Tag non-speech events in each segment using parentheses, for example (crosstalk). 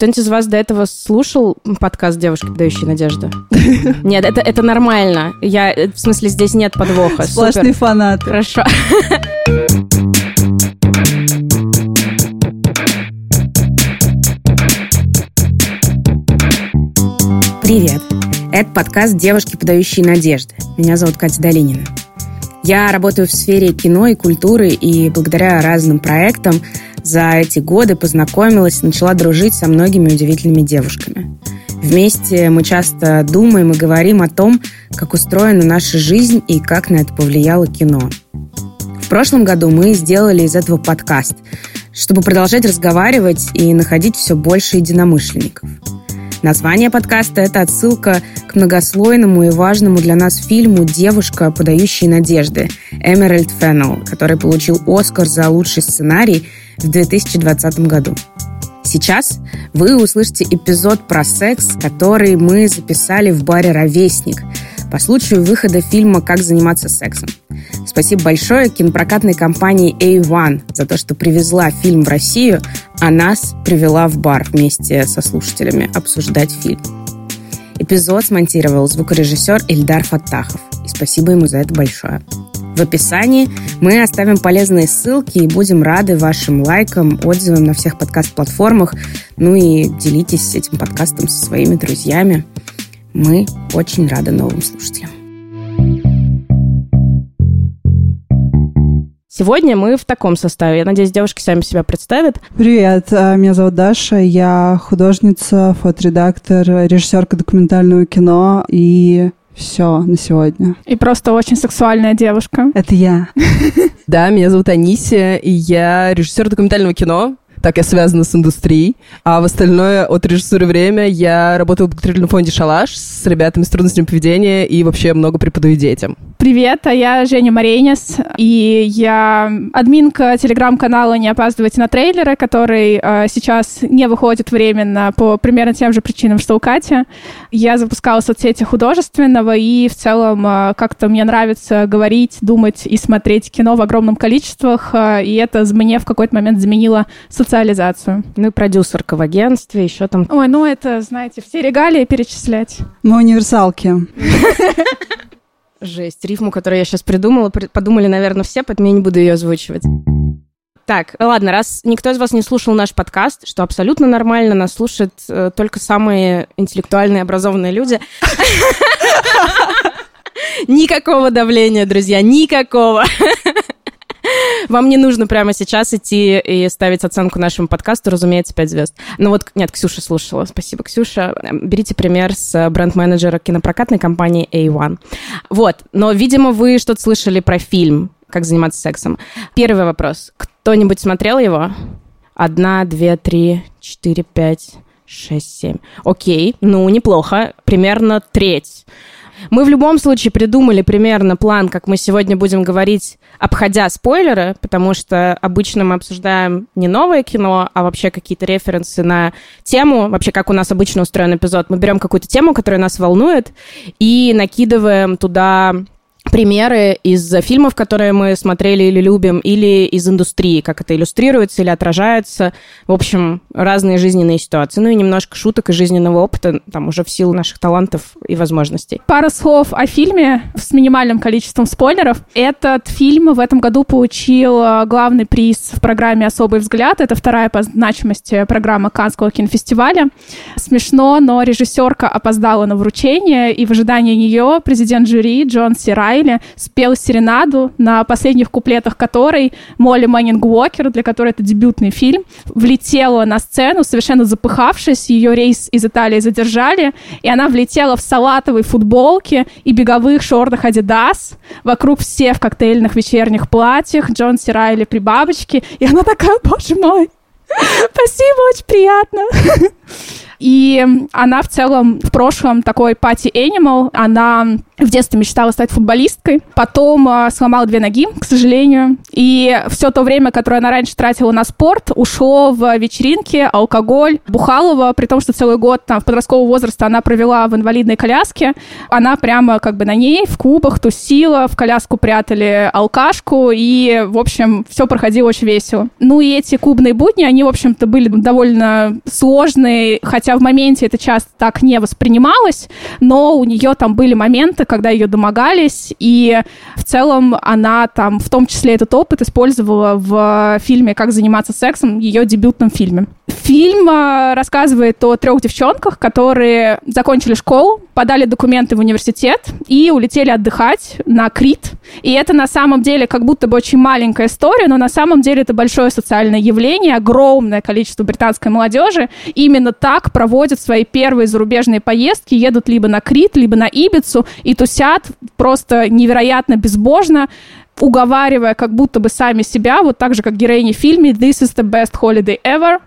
кто-нибудь из вас до этого слушал подкаст «Девушки, подающие надежду»? (laughs) Нет, это, это нормально. Я, в смысле, здесь нет подвоха. Сплошные фанаты. Хорошо. (laughs) Привет. Это подкаст «Девушки, подающие надежды». Меня зовут Катя Долинина. Я работаю в сфере кино и культуры, и благодаря разным проектам за эти годы познакомилась и начала дружить со многими удивительными девушками. Вместе мы часто думаем и говорим о том, как устроена наша жизнь и как на это повлияло кино. В прошлом году мы сделали из этого подкаст, чтобы продолжать разговаривать и находить все больше единомышленников – Название подкаста – это отсылка к многослойному и важному для нас фильму «Девушка, подающая надежды» Эмеральд Феннелл, который получил Оскар за лучший сценарий в 2020 году. Сейчас вы услышите эпизод про секс, который мы записали в баре «Ровесник», по случаю выхода фильма «Как заниматься сексом». Спасибо большое кинопрокатной компании A1 за то, что привезла фильм в Россию, а нас привела в бар вместе со слушателями обсуждать фильм. Эпизод смонтировал звукорежиссер Эльдар Фаттахов. И спасибо ему за это большое. В описании мы оставим полезные ссылки и будем рады вашим лайкам, отзывам на всех подкаст-платформах. Ну и делитесь этим подкастом со своими друзьями. Мы очень рады новым слушателям. Сегодня мы в таком составе. Я надеюсь, девушки сами себя представят. Привет, а, меня зовут Даша. Я художница, фоторедактор, режиссерка документального кино и все на сегодня. И просто очень сексуальная девушка. Это я. (laughs) Да, меня зовут Анисия, и я режиссер документального кино, так я связана с индустрией. А в остальное от режиссуры время я работаю в благотворительном фонде «Шалаш» с ребятами с трудностями поведения и вообще много преподаю детям. Привет, а я Женя Марейнис, и я админка телеграм-канала «Не опаздывайте на трейлеры», который э, сейчас не выходит временно по примерно тем же причинам, что у Кати. Я запускала соцсети художественного, и в целом э, как-то мне нравится говорить, думать и смотреть кино в огромном количествах, э, и это мне в какой-то момент заменило социализацию. Ну и продюсерка в агентстве, еще там... Ой, ну это, знаете, все регалии перечислять. Мы универсалки. (laughs) Жесть. Рифму, которую я сейчас придумала, подумали, наверное, все, поэтому я не буду ее озвучивать. Так, ладно, раз никто из вас не слушал наш подкаст, что абсолютно нормально, нас слушают э, только самые интеллектуальные, образованные люди. (laughs) Никакого давления, друзья, никакого. (laughs) Вам не нужно прямо сейчас идти и ставить оценку нашему подкасту, разумеется, 5 звезд. Ну вот, нет, Ксюша слушала. Спасибо, Ксюша. Берите пример с бренд-менеджера кинопрокатной компании A1. Вот, но, видимо, вы что-то слышали про фильм «Как заниматься сексом». Первый вопрос. Кто-нибудь смотрел его? Одна, две, три, четыре, пять, шесть, семь. Окей, ну, неплохо. Примерно треть. Мы в любом случае придумали примерно план, как мы сегодня будем говорить, обходя спойлеры, потому что обычно мы обсуждаем не новое кино, а вообще какие-то референсы на тему, вообще как у нас обычно устроен эпизод. Мы берем какую-то тему, которая нас волнует, и накидываем туда примеры из фильмов, которые мы смотрели или любим, или из индустрии, как это иллюстрируется или отражается. В общем, разные жизненные ситуации. Ну и немножко шуток и жизненного опыта, там уже в силу наших талантов и возможностей. Пара слов о фильме с минимальным количеством спойлеров. Этот фильм в этом году получил э, главный приз в программе «Особый взгляд». Это вторая по значимости программа Канского кинофестиваля. Смешно, но режиссерка опоздала на вручение, и в ожидании нее президент жюри Джон Си Райли спел серенаду, на последних куплетах которой Молли Мэннинг Уокер, для которой это дебютный фильм, влетела на сцену, совершенно запыхавшись, ее рейс из Италии задержали, и она влетела в салатовой футболке и беговых шортах Adidas, вокруг все в коктейльных вечерних платьях, Джон Си Райли при бабочке, и она такая, боже мой, спасибо, очень приятно. (laughs) И она в целом в прошлом такой пати animal, она в детстве мечтала стать футболисткой, потом э, сломала две ноги, к сожалению, и все то время, которое она раньше тратила на спорт, ушло в вечеринки, алкоголь, бухалова, при том, что целый год там в подросткового возраста она провела в инвалидной коляске, она прямо как бы на ней в клубах тусила, в коляску прятали алкашку, и, в общем, все проходило очень весело. Ну и эти клубные будни, они, в общем-то, были довольно сложные, хотя в моменте это часто так не воспринималось, но у нее там были моменты, когда ее домогались, и в целом она там, в том числе этот опыт использовала в фильме «Как заниматься сексом», ее дебютном фильме. Фильм а, рассказывает о трех девчонках, которые закончили школу, подали документы в университет и улетели отдыхать на Крит. И это на самом деле как будто бы очень маленькая история, но на самом деле это большое социальное явление, огромное количество британской молодежи именно так проводят свои первые зарубежные поездки, едут либо на Крит, либо на Ибицу и тусят просто невероятно безбожно, уговаривая как будто бы сами себя, вот так же, как героини в фильме «This is the best holiday ever»,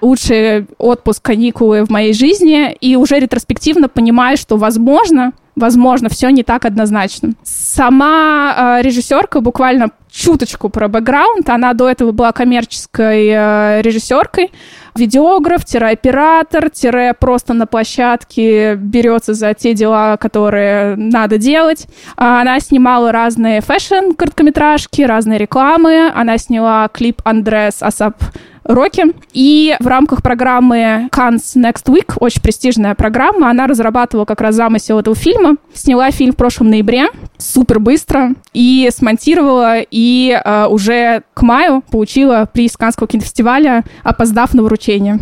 лучший отпуск, каникулы в моей жизни, и уже ретроспективно понимаешь, что, возможно, возможно, все не так однозначно. Сама э, режиссерка буквально чуточку про бэкграунд. Она до этого была коммерческой э, режиссеркой. Видеограф, оператор, тире просто на площадке берется за те дела, которые надо делать. А она снимала разные фэшн-короткометражки, разные рекламы. Она сняла клип Андрес Асап Роки. И в рамках программы Cannes Next Week, очень престижная программа, она разрабатывала как раз замысел этого фильма. Сняла фильм в прошлом ноябре, супер быстро, и смонтировала, и э, уже к маю получила приз Каннского кинофестиваля, опоздав на вручение.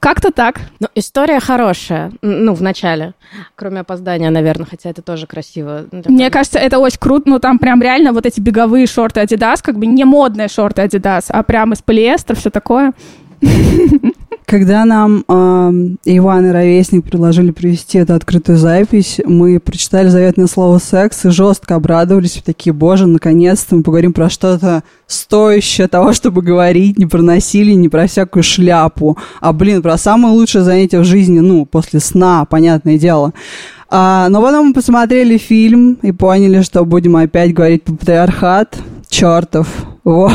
Как-то так. Но история хорошая, ну, в начале. Кроме опоздания, наверное, хотя это тоже красиво. Ну, Мне кажется, это очень круто. Ну, там прям реально вот эти беговые шорты Adidas, как бы не модные шорты Adidas, а прям из полиэстера, все такое. (laughs) Когда нам э, Иван и Ровесник предложили провести эту открытую запись, мы прочитали заветное слово «секс» и жестко обрадовались. Такие, боже, наконец-то мы поговорим про что-то стоящее того, чтобы говорить, не про насилие, не про всякую шляпу, а, блин, про самое лучшее занятие в жизни, ну, после сна, понятное дело. А, но потом мы посмотрели фильм и поняли, что будем опять говорить про патриархат, чертов. Вот.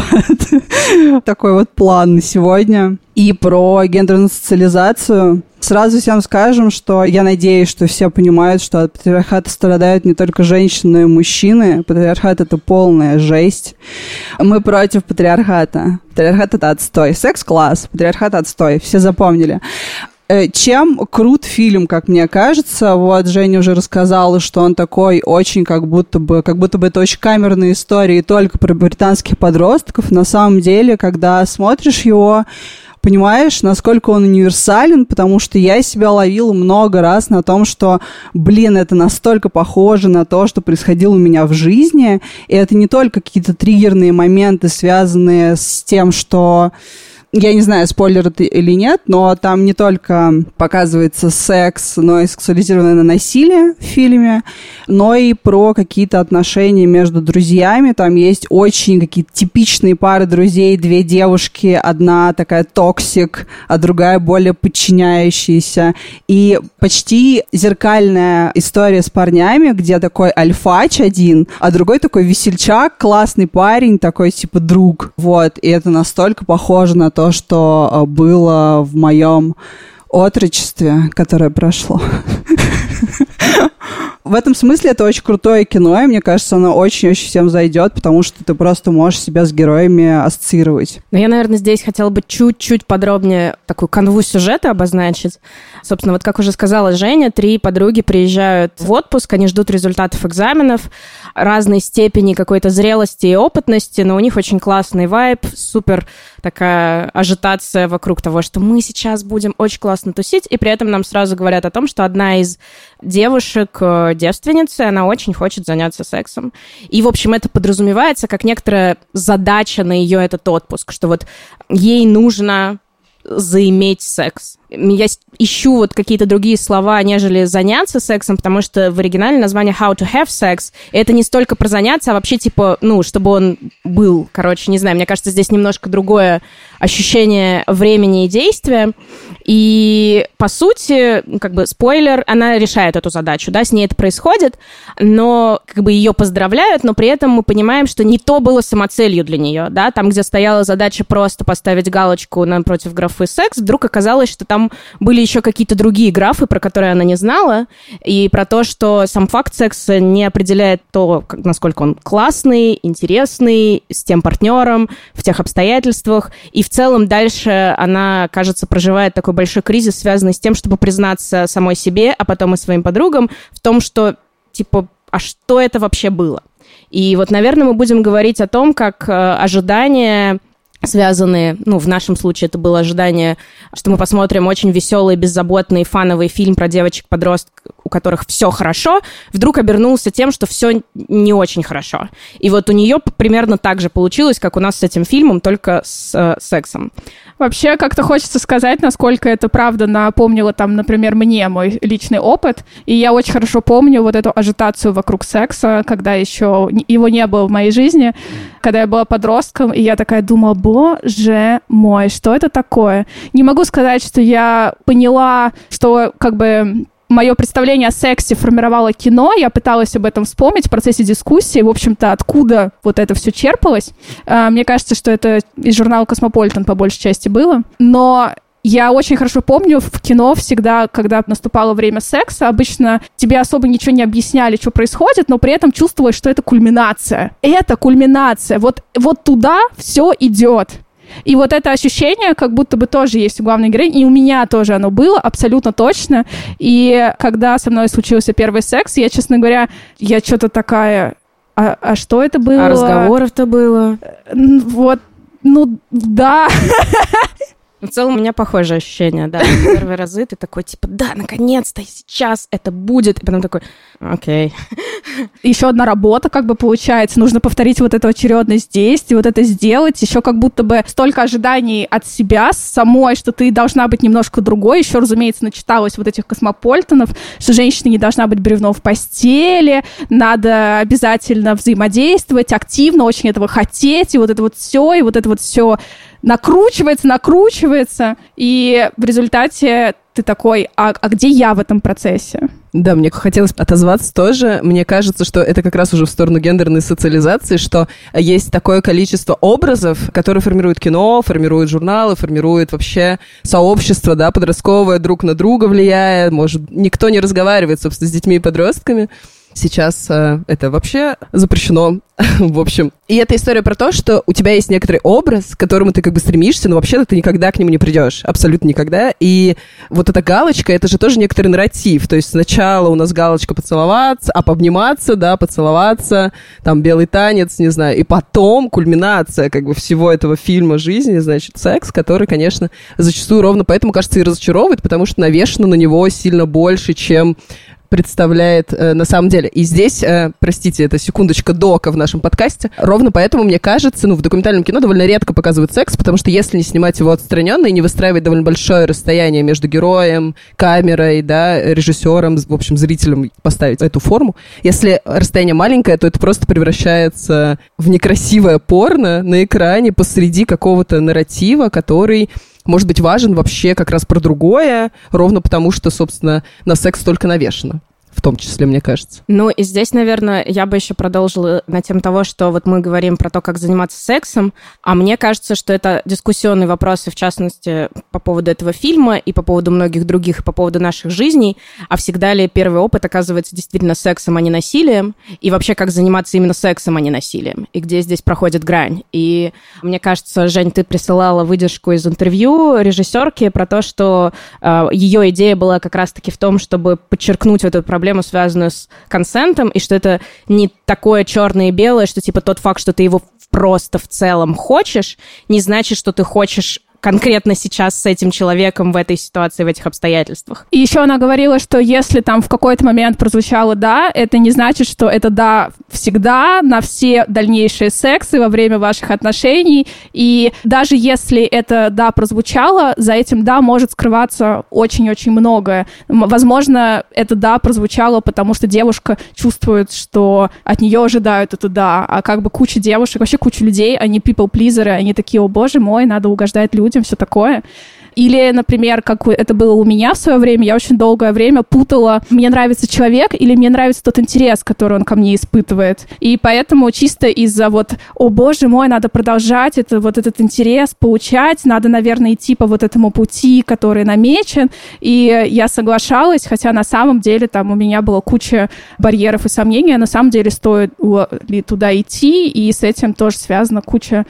(laughs) Такой вот план на сегодня. И про гендерную социализацию. Сразу всем скажем, что я надеюсь, что все понимают, что от патриархата страдают не только женщины, но и мужчины. Патриархат — это полная жесть. Мы против патриархата. Патриархат — это отстой. Секс-класс, патриархат — отстой. Все запомнили. Э, чем крут фильм, как мне кажется, вот Женя уже рассказала, что он такой очень как будто бы, как будто бы это очень камерная история только про британских подростков. На самом деле, когда смотришь его, понимаешь, насколько он универсален, потому что я себя ловила много раз на том, что, блин, это настолько похоже на то, что происходило у меня в жизни, и это не только какие-то триггерные моменты, связанные с тем, что я не знаю, спойлер это или нет, но там не только показывается секс, но и сексуализированное насилие в фильме, но и про какие-то отношения между друзьями. Там есть очень какие-то типичные пары друзей, две девушки, одна такая toxic, а другая более подчиняющаяся. И почти зеркальная история с парнями, где такой альфач один, а другой такой весельчак, классный парень, такой типа друг. Вот, и это настолько похоже на то, то, что э, было в моем отрочестве, которое прошло. В этом смысле это очень крутое кино, и мне кажется, оно очень-очень всем зайдет, потому что ты просто можешь себя с героями ассоциировать. Но я, наверное, здесь хотела бы чуть-чуть подробнее такую канву сюжета обозначить. Собственно, вот как уже сказала Женя, три подруги приезжают в отпуск, они ждут результатов экзаменов, разной степени какой-то зрелости и опытности, но у них очень классный вайб, супер такая ажитация вокруг того, что мы сейчас будем очень классно тусить, и при этом нам сразу говорят о том, что одна из девушек, э, девственницы, она очень хочет заняться сексом. И, в общем, это подразумевается как некоторая задача на ее этот отпуск, что вот ей нужно заиметь секс я ищу вот какие-то другие слова, нежели заняться сексом, потому что в оригинале название How to have sex, это не столько про заняться, а вообще типа, ну, чтобы он был, короче, не знаю, мне кажется, здесь немножко другое ощущение времени и действия, и, по сути, как бы, спойлер, она решает эту задачу, да, с ней это происходит, но, как бы, ее поздравляют, но при этом мы понимаем, что не то было самоцелью для нее, да, там, где стояла задача просто поставить галочку напротив графы секс, вдруг оказалось, что там были еще какие-то другие графы, про которые она не знала, и про то, что сам факт секса не определяет то, насколько он классный, интересный, с тем партнером, в тех обстоятельствах, и в целом дальше она, кажется, проживает такой большой кризис, связанный с тем, чтобы признаться самой себе, а потом и своим подругам в том, что, типа, а что это вообще было? И вот, наверное, мы будем говорить о том, как э, ожидания связанные, ну, в нашем случае это было ожидание, что мы посмотрим очень веселый, беззаботный, фановый фильм про девочек-подростков, у которых все хорошо, вдруг обернулся тем, что все не очень хорошо. И вот у нее примерно так же получилось, как у нас с этим фильмом, только с э, сексом. Вообще, как-то хочется сказать, насколько это правда напомнило там, например, мне мой личный опыт. И я очень хорошо помню вот эту ажитацию вокруг секса, когда еще его не было в моей жизни, когда я была подростком, и я такая думала, боже мой, что это такое? Не могу сказать, что я поняла, что как бы мое представление о сексе формировало кино, я пыталась об этом вспомнить в процессе дискуссии, в общем-то, откуда вот это все черпалось. А, мне кажется, что это из журнала «Космополитен» по большей части было. Но я очень хорошо помню в кино всегда, когда наступало время секса, обычно тебе особо ничего не объясняли, что происходит, но при этом чувствовалось, что это кульминация. Это кульминация. Вот, вот туда все идет. И вот это ощущение, как будто бы тоже есть у главной героини, и у меня тоже оно было, абсолютно точно. И когда со мной случился первый секс, я, честно говоря, я что-то такая... А, а что это было? А разговоров-то было? Вот, ну, да. (laughs) В целом у меня похожее ощущение, да. Первые разы ты такой, типа, да, наконец-то, сейчас это будет. И потом такой, окей. Еще одна работа как бы получается. Нужно повторить вот эту очередность действий, вот это сделать. Еще как будто бы столько ожиданий от себя самой, что ты должна быть немножко другой. Еще, разумеется, начиталась вот этих космополитенов, что женщина не должна быть бревно в постели, надо обязательно взаимодействовать, активно очень этого хотеть, и вот это вот все, и вот это вот все накручивается, накручивается, и в результате ты такой, а, а где я в этом процессе? Да, мне хотелось отозваться тоже. Мне кажется, что это как раз уже в сторону гендерной социализации, что есть такое количество образов, которые формируют кино, формируют журналы, формируют вообще сообщество, да, подростковое, друг на друга влияет. Может, никто не разговаривает, собственно, с детьми и подростками. Сейчас э, это вообще запрещено, (laughs) в общем. И это история про то, что у тебя есть некоторый образ, к которому ты как бы стремишься, но вообще-то ты никогда к нему не придешь. Абсолютно никогда. И вот эта галочка, это же тоже некоторый нарратив. То есть сначала у нас галочка поцеловаться, а пообниматься, да, поцеловаться, там белый танец, не знаю. И потом кульминация как бы всего этого фильма жизни, значит, секс, который, конечно, зачастую ровно поэтому, кажется, и разочаровывает, потому что навешено на него сильно больше, чем представляет э, на самом деле. И здесь, э, простите, это секундочка дока в нашем подкасте. Ровно поэтому, мне кажется, ну, в документальном кино довольно редко показывают секс, потому что если не снимать его отстраненно и не выстраивать довольно большое расстояние между героем, камерой, да, режиссером, в общем, зрителем поставить эту форму, если расстояние маленькое, то это просто превращается в некрасивое порно на экране посреди какого-то нарратива, который может быть важен вообще как раз про другое, ровно потому что, собственно, на секс только навешено в том числе, мне кажется. Ну, и здесь, наверное, я бы еще продолжила на тем того, что вот мы говорим про то, как заниматься сексом, а мне кажется, что это дискуссионный вопрос, и в частности, по поводу этого фильма, и по поводу многих других, и по поводу наших жизней, а всегда ли первый опыт оказывается действительно сексом, а не насилием, и вообще, как заниматься именно сексом, а не насилием, и где здесь проходит грань. И мне кажется, Жень, ты присылала выдержку из интервью режиссерки про то, что э, ее идея была как раз-таки в том, чтобы подчеркнуть эту проблему проблему, связанную с консентом, и что это не такое черное и белое, что типа тот факт, что ты его просто в целом хочешь, не значит, что ты хочешь конкретно сейчас с этим человеком в этой ситуации, в этих обстоятельствах. И еще она говорила, что если там в какой-то момент прозвучало «да», это не значит, что это «да» всегда на все дальнейшие сексы во время ваших отношений. И даже если это «да» прозвучало, за этим «да» может скрываться очень-очень многое. Возможно, это «да» прозвучало, потому что девушка чувствует, что от нее ожидают это «да», а как бы куча девушек, вообще куча людей, они people-плизеры, они такие «о боже мой, надо угождать людям», людям, все такое. Или, например, как это было у меня в свое время, я очень долгое время путала, мне нравится человек или мне нравится тот интерес, который он ко мне испытывает. И поэтому чисто из-за вот, о боже мой, надо продолжать это, вот этот интерес получать, надо, наверное, идти по вот этому пути, который намечен. И я соглашалась, хотя на самом деле там у меня была куча барьеров и сомнений, а на самом деле стоит ли туда идти, и с этим тоже связана куча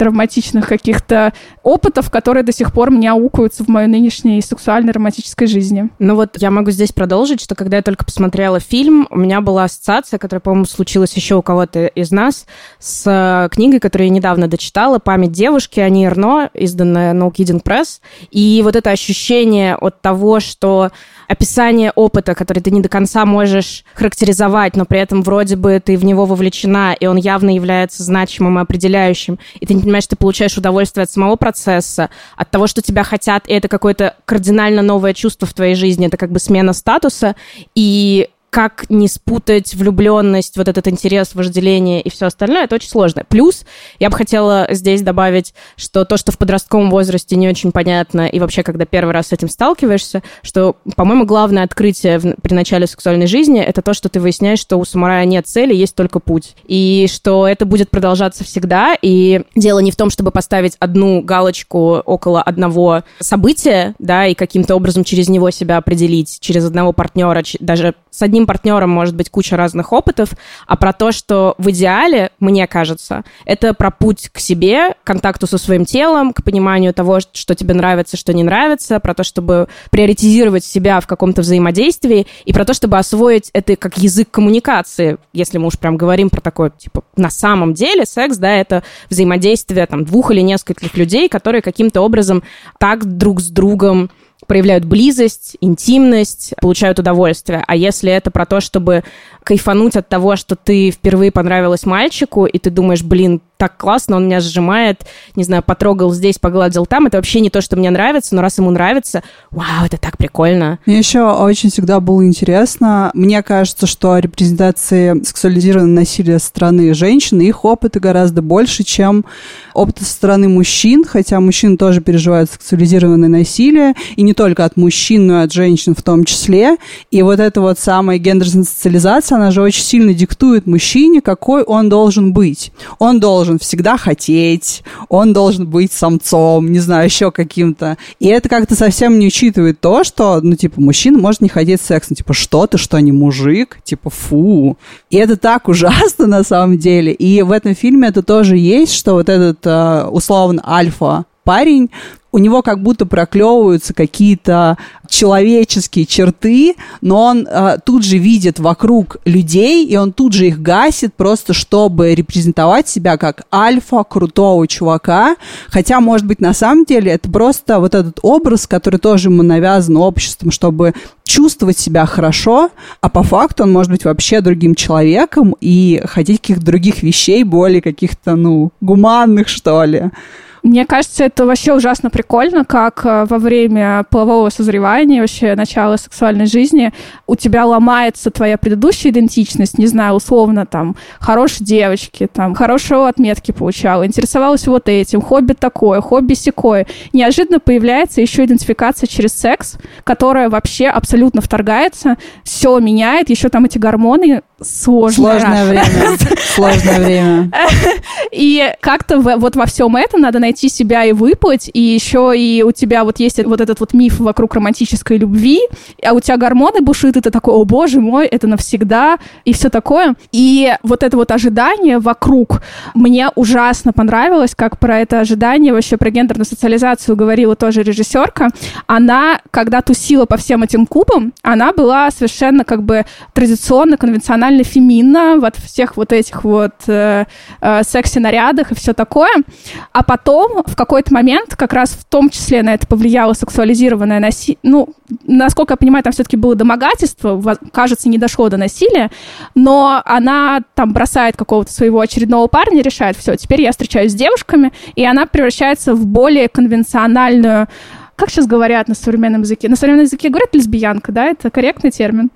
травматичных каких-то опытов, которые до сих пор меня аукаются в моей нынешней сексуальной романтической жизни. Ну вот я могу здесь продолжить, что когда я только посмотрела фильм, у меня была ассоциация, которая, по-моему, случилась еще у кого-то из нас, с э, книгой, которую я недавно дочитала «Память девушки» Ани Эрно, изданная No Kidding Press. И вот это ощущение от того, что описание опыта, который ты не до конца можешь характеризовать, но при этом вроде бы ты в него вовлечена, и он явно является значимым и определяющим, и ты не понимаешь, ты получаешь удовольствие от самого процесса, от того, что тебя хотят, и это какое-то кардинально новое чувство в твоей жизни, это как бы смена статуса, и как не спутать влюбленность, вот этот интерес, вожделение и все остальное, это очень сложно. Плюс я бы хотела здесь добавить, что то, что в подростковом возрасте не очень понятно, и вообще, когда первый раз с этим сталкиваешься, что, по-моему, главное открытие в, при начале сексуальной жизни это то, что ты выясняешь, что у самурая нет цели, есть только путь. И что это будет продолжаться всегда. И дело не в том, чтобы поставить одну галочку около одного события, да, и каким-то образом через него себя определить, через одного партнера, даже с одним одним партнером может быть куча разных опытов, а про то, что в идеале, мне кажется, это про путь к себе, к контакту со своим телом, к пониманию того, что тебе нравится, что не нравится, про то, чтобы приоритизировать себя в каком-то взаимодействии, и про то, чтобы освоить это как язык коммуникации, если мы уж прям говорим про такое, типа, на самом деле секс, да, это взаимодействие там двух или нескольких людей, которые каким-то образом так друг с другом проявляют близость, интимность, получают удовольствие. А если это про то, чтобы кайфануть от того, что ты впервые понравилась мальчику, и ты думаешь, блин, так классно, он меня сжимает, не знаю, потрогал здесь, погладил там. Это вообще не то, что мне нравится, но раз ему нравится, вау, это так прикольно. Мне еще очень всегда было интересно. Мне кажется, что репрезентации сексуализированного насилия со стороны женщин, их опыта гораздо больше, чем опыта со стороны мужчин, хотя мужчины тоже переживают сексуализированное насилие, и не только от мужчин, но и от женщин в том числе. И вот эта вот самая гендерная социализация, она же очень сильно диктует мужчине, какой он должен быть. Он должен должен всегда хотеть, он должен быть самцом, не знаю, еще каким-то. И это как-то совсем не учитывает то, что, ну, типа, мужчина может не хотеть секс. Ну, типа, что ты, что не мужик? Типа, фу. И это так (laughs) ужасно на самом деле. И в этом фильме это тоже есть, что вот этот, э, условно, альфа парень, у него как будто проклевываются какие-то человеческие черты, но он э, тут же видит вокруг людей, и он тут же их гасит, просто чтобы репрезентовать себя как альфа, крутого чувака. Хотя, может быть, на самом деле это просто вот этот образ, который тоже ему навязан обществом, чтобы чувствовать себя хорошо, а по факту он может быть вообще другим человеком и хотеть каких-то других вещей, более каких-то, ну, гуманных, что ли. Мне кажется, это вообще ужасно прикольно, как э, во время полового созревания, вообще начала сексуальной жизни, у тебя ломается твоя предыдущая идентичность, не знаю, условно, там, хорошей девочки, там, хорошие отметки получала, интересовалась вот этим, хобби такое, хобби секое. Неожиданно появляется еще идентификация через секс, которая вообще абсолютно вторгается, все меняет, еще там эти гормоны, сложное, сложное время. (laughs) Сложное время. И как-то вот во всем этом надо найти себя и выплыть, и еще и у тебя вот есть вот этот вот миф вокруг романтической любви, а у тебя гормоны бушуют, и ты такой, о боже мой, это навсегда, и все такое. И вот это вот ожидание вокруг мне ужасно понравилось, как про это ожидание, вообще про гендерную социализацию говорила тоже режиссерка. Она, когда тусила по всем этим кубам, она была совершенно как бы традиционно, конвенционально максимально феминно, во всех вот этих вот э, э, секси-нарядах и все такое. А потом в какой-то момент, как раз в том числе на это повлияло сексуализированное насилие, ну, насколько я понимаю, там все-таки было домогательство, кажется, не дошло до насилия, но она там бросает какого-то своего очередного парня, решает, все, теперь я встречаюсь с девушками, и она превращается в более конвенциональную как сейчас говорят на современном языке? На современном языке говорят лесбиянка, да? Это корректный термин?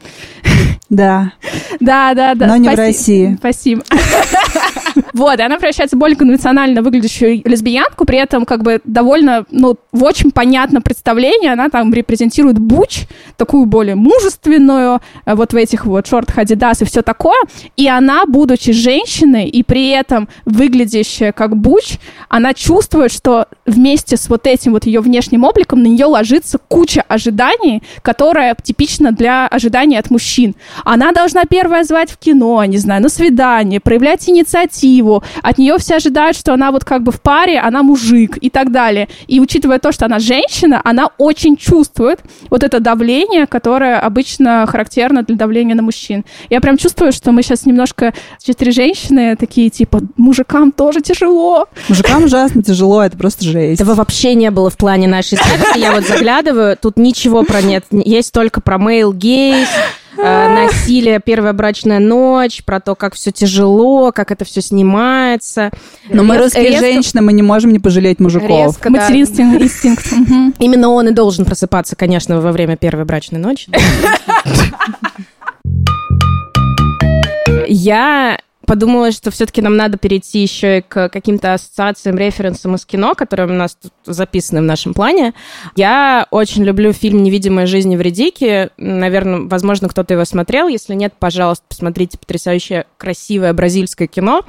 Да. Да, да, да. Но не в России. Спасибо. (laughs) Вот, и она превращается в более конвенционально выглядящую лесбиянку, при этом как бы довольно, ну, в очень понятном представлении она там репрезентирует Буч, такую более мужественную, э, вот в этих вот шортах Adidas и все такое, и она, будучи женщиной и при этом выглядящая как Буч, она чувствует, что вместе с вот этим вот ее внешним обликом на нее ложится куча ожиданий, которая типична для ожиданий от мужчин. Она должна первая звать в кино, не знаю, на свидание, проявлять инициативу. От нее все ожидают, что она вот как бы в паре, она мужик и так далее. И учитывая то, что она женщина, она очень чувствует вот это давление, которое обычно характерно для давления на мужчин. Я прям чувствую, что мы сейчас немножко четыре женщины такие, типа, мужикам тоже тяжело. Мужикам ужасно тяжело, это просто жесть. Этого вообще не было в плане нашей секции. Я вот заглядываю, тут ничего про нет. Есть только про мейл гейс, Э, насилие, первая брачная ночь, про то, как все тяжело, как это все снимается. Но мы русские женщины, мы не можем не пожалеть мужиков. Материнский (laughs) инстинкт. Именно он и должен просыпаться, конечно, во время первой брачной ночи. (laughs) Я подумала, что все-таки нам надо перейти еще и к каким-то ассоциациям, референсам из кино, которые у нас тут записаны в нашем плане. Я очень люблю фильм «Невидимая жизнь Вредики». Наверное, возможно, кто-то его смотрел. Если нет, пожалуйста, посмотрите потрясающее красивое бразильское кино.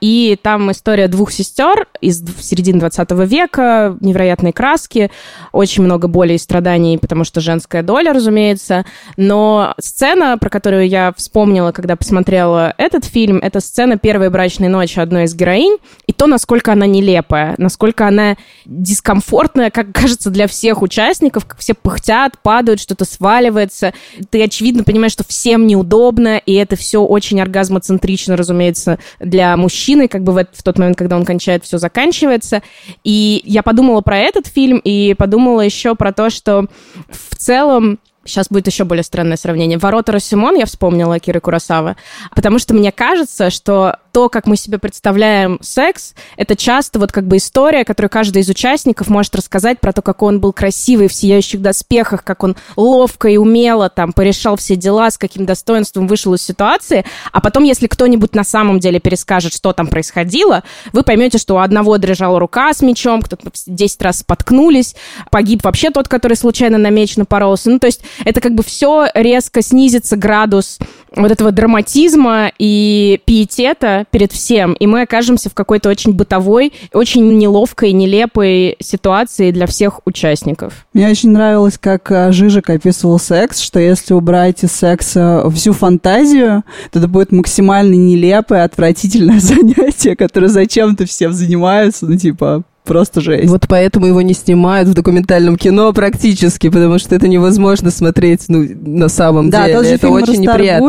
И там история двух сестер из середины 20 века, невероятные краски, очень много боли и страданий, потому что женская доля, разумеется. Но сцена, про которую я вспомнила, когда посмотрела этот фильм, это эта сцена первой брачной ночи одной из героинь, и то, насколько она нелепая, насколько она дискомфортная, как кажется, для всех участников, как все пыхтят, падают, что-то сваливается. Ты, очевидно, понимаешь, что всем неудобно, и это все очень оргазмоцентрично, разумеется, для мужчины, как бы в, в тот момент, когда он кончает, все заканчивается. И я подумала про этот фильм, и подумала еще про то, что в целом Сейчас будет еще более странное сравнение. «Ворота Росимон» я вспомнила Киры Курасава, потому что мне кажется, что то, как мы себе представляем секс, это часто вот как бы история, которую каждый из участников может рассказать про то, как он был красивый в сияющих доспехах, как он ловко и умело там порешал все дела, с каким достоинством вышел из ситуации, а потом, если кто-нибудь на самом деле перескажет, что там происходило, вы поймете, что у одного дрожала рука с мечом, кто-то 10 раз споткнулись, погиб вообще тот, который случайно на меч напоролся. Ну, то есть это как бы все резко снизится градус вот этого драматизма и пиетета перед всем, и мы окажемся в какой-то очень бытовой, очень неловкой, нелепой ситуации для всех участников. Мне очень нравилось, как э, Жижик описывал секс, что если убрать из секса всю фантазию, то это будет максимально нелепое, отвратительное (laughs) занятие, которое зачем-то всем занимаются, ну типа просто жесть. Вот поэтому его не снимают в документальном кино практически, потому что это невозможно смотреть ну, на самом да, деле. Да, тот же это фильм очень неприятно.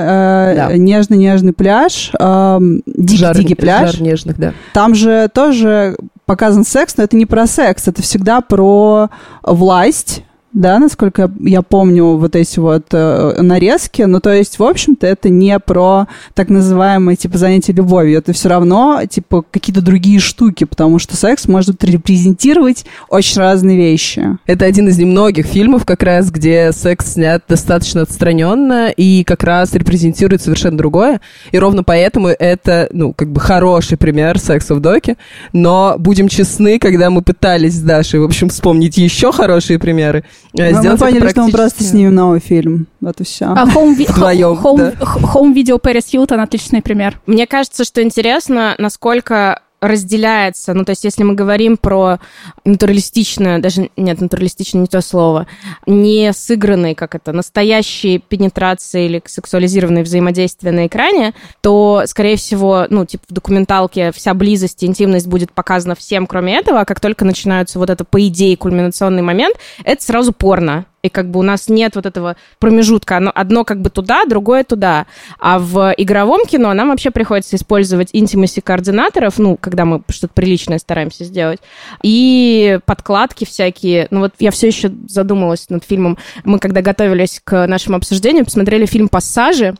э, да. «Нежный-нежный пляж», э, «Дикий-дикий пляж». Жар нежных, да. Там же тоже показан секс, но это не про секс, это всегда про власть, да, насколько я помню вот эти вот э, нарезки. Ну, то есть, в общем-то, это не про так называемые, типа, занятия любовью. Это все равно, типа, какие-то другие штуки, потому что секс может репрезентировать очень разные вещи. Это один из немногих фильмов, как раз, где секс снят достаточно отстраненно и как раз репрезентирует совершенно другое. И ровно поэтому это, ну, как бы хороший пример секса в доке. Но будем честны, когда мы пытались с Дашей, в общем, вспомнить еще хорошие примеры, Э, мы, мы поняли, что мы просто снимем новый фильм. Вот и все. А Home, ви- (laughs) Вдвоем, home, да. home Video Paris Hilton отличный пример. Мне кажется, что интересно, насколько разделяется, ну, то есть если мы говорим про натуралистичное, даже, нет, натуралистичное не то слово, не сыгранные, как это, настоящие пенетрации или сексуализированные взаимодействия на экране, то, скорее всего, ну, типа в документалке вся близость интимность будет показана всем, кроме этого, а как только начинается вот это, по идее, кульминационный момент, это сразу порно. И как бы у нас нет вот этого промежутка. Оно, одно как бы туда, другое туда. А в игровом кино нам вообще приходится использовать интимаси координаторов, ну, когда мы что-то приличное стараемся сделать, и подкладки всякие. Ну вот я все еще задумалась над фильмом. Мы когда готовились к нашему обсуждению, посмотрели фильм «Пассажи».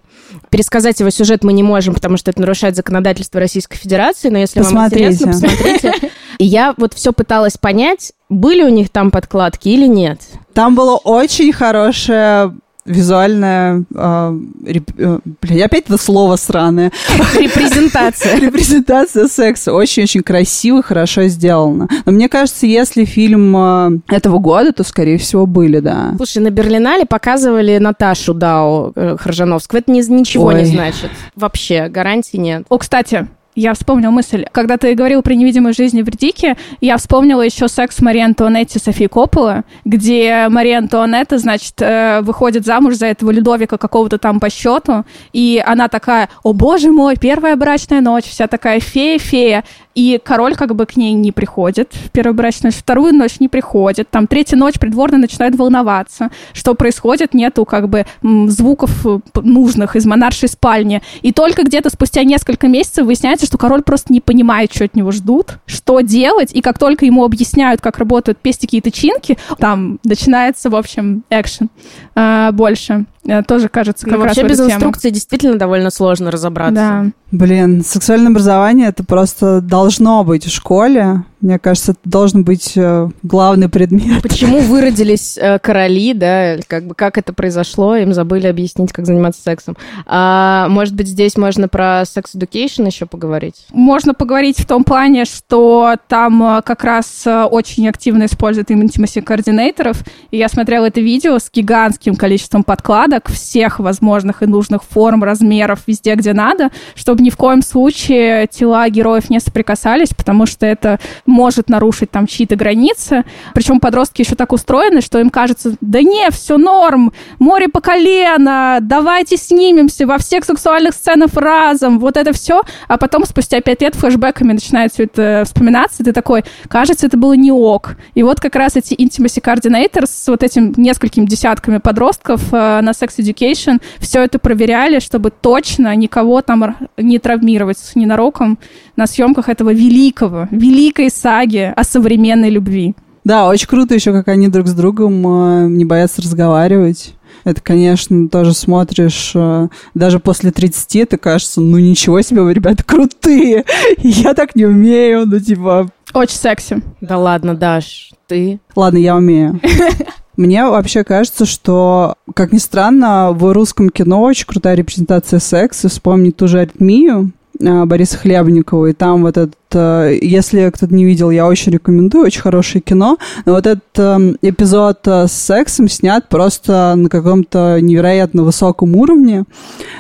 Пересказать его сюжет мы не можем, потому что это нарушает законодательство Российской Федерации, но если Посмотрите. вам интересно, посмотрите. И я вот все пыталась понять, были у них там подкладки или нет. Там было очень хорошее визуальная... Э, реп- э, блин, опять это слово сраное. Репрезентация. (laughs) Репрезентация секса. Очень-очень красиво, хорошо сделано. Но мне кажется, если фильм э, этого года, то, скорее всего, были, да. Слушай, на Берлинале показывали Наташу Дао э, Хржановскую. Это ни- ничего Ой. не значит. Вообще, гарантий нет. О, кстати, я вспомнила мысль. Когда ты говорил про невидимую жизнь в Ридике, я вспомнила еще секс Марии Антуанетти Софии Коппола, где Мария Антуанетта, значит, э, выходит замуж за этого Людовика какого-то там по счету, и она такая, о боже мой, первая брачная ночь, вся такая фея-фея, и король как бы к ней не приходит в первую брачную ночь, вторую ночь не приходит, там третья ночь придворные начинают волноваться, что происходит, нету как бы звуков э, нужных из монаршей спальни, и только где-то спустя несколько месяцев выясняется, что король просто не понимает, что от него ждут, что делать, и как только ему объясняют, как работают пестики и тычинки, там начинается, в общем, экшен э, больше. Э, тоже кажется, как Ну, раз вообще в без тему. инструкции действительно довольно сложно разобраться. Да. Блин, сексуальное образование это просто должно быть в школе. Мне кажется, это должен быть э, главный предмет. Почему (laughs) выродились э, короли, да, как бы как это произошло, им забыли объяснить, как заниматься сексом. А, может быть, здесь можно про секс education еще поговорить? Можно поговорить в том плане, что там как раз очень активно используют intimacy координаторов. И я смотрела это видео с гигантским количеством подкладок всех возможных и нужных форм, размеров, везде, где надо, чтобы ни в коем случае тела героев не соприкасались, потому что это может нарушить там чьи-то границы. Причем подростки еще так устроены, что им кажется, да не, все норм, море по колено, давайте снимемся во всех сексуальных сценах разом, вот это все. А потом спустя пять лет флешбеками начинает все это вспоминаться, и ты такой, кажется, это было не ок. И вот как раз эти intimacy coordinators с вот этим несколькими десятками подростков э, на Sex Education все это проверяли, чтобы точно никого там не травмировать ненароком на съемках этого великого, великой саги о современной любви. Да, очень круто еще, как они друг с другом э, не боятся разговаривать. Это, конечно, тоже смотришь, э, даже после 30 это кажется, ну ничего себе, вы, ребята, крутые. (laughs) Я так не умею, ну типа, Очень секси. Да ладно, Даш, ты... ладно, я умею. (laughs) Мне вообще кажется, что, как ни странно, в русском кино очень крутая репрезентация секса. Вспомнить ту же аритмию э, Бориса Хлебникова, и там вот этот, если кто-то не видел, я очень рекомендую, очень хорошее кино, но вот этот э, эпизод э, с сексом снят просто на каком-то невероятно высоком уровне,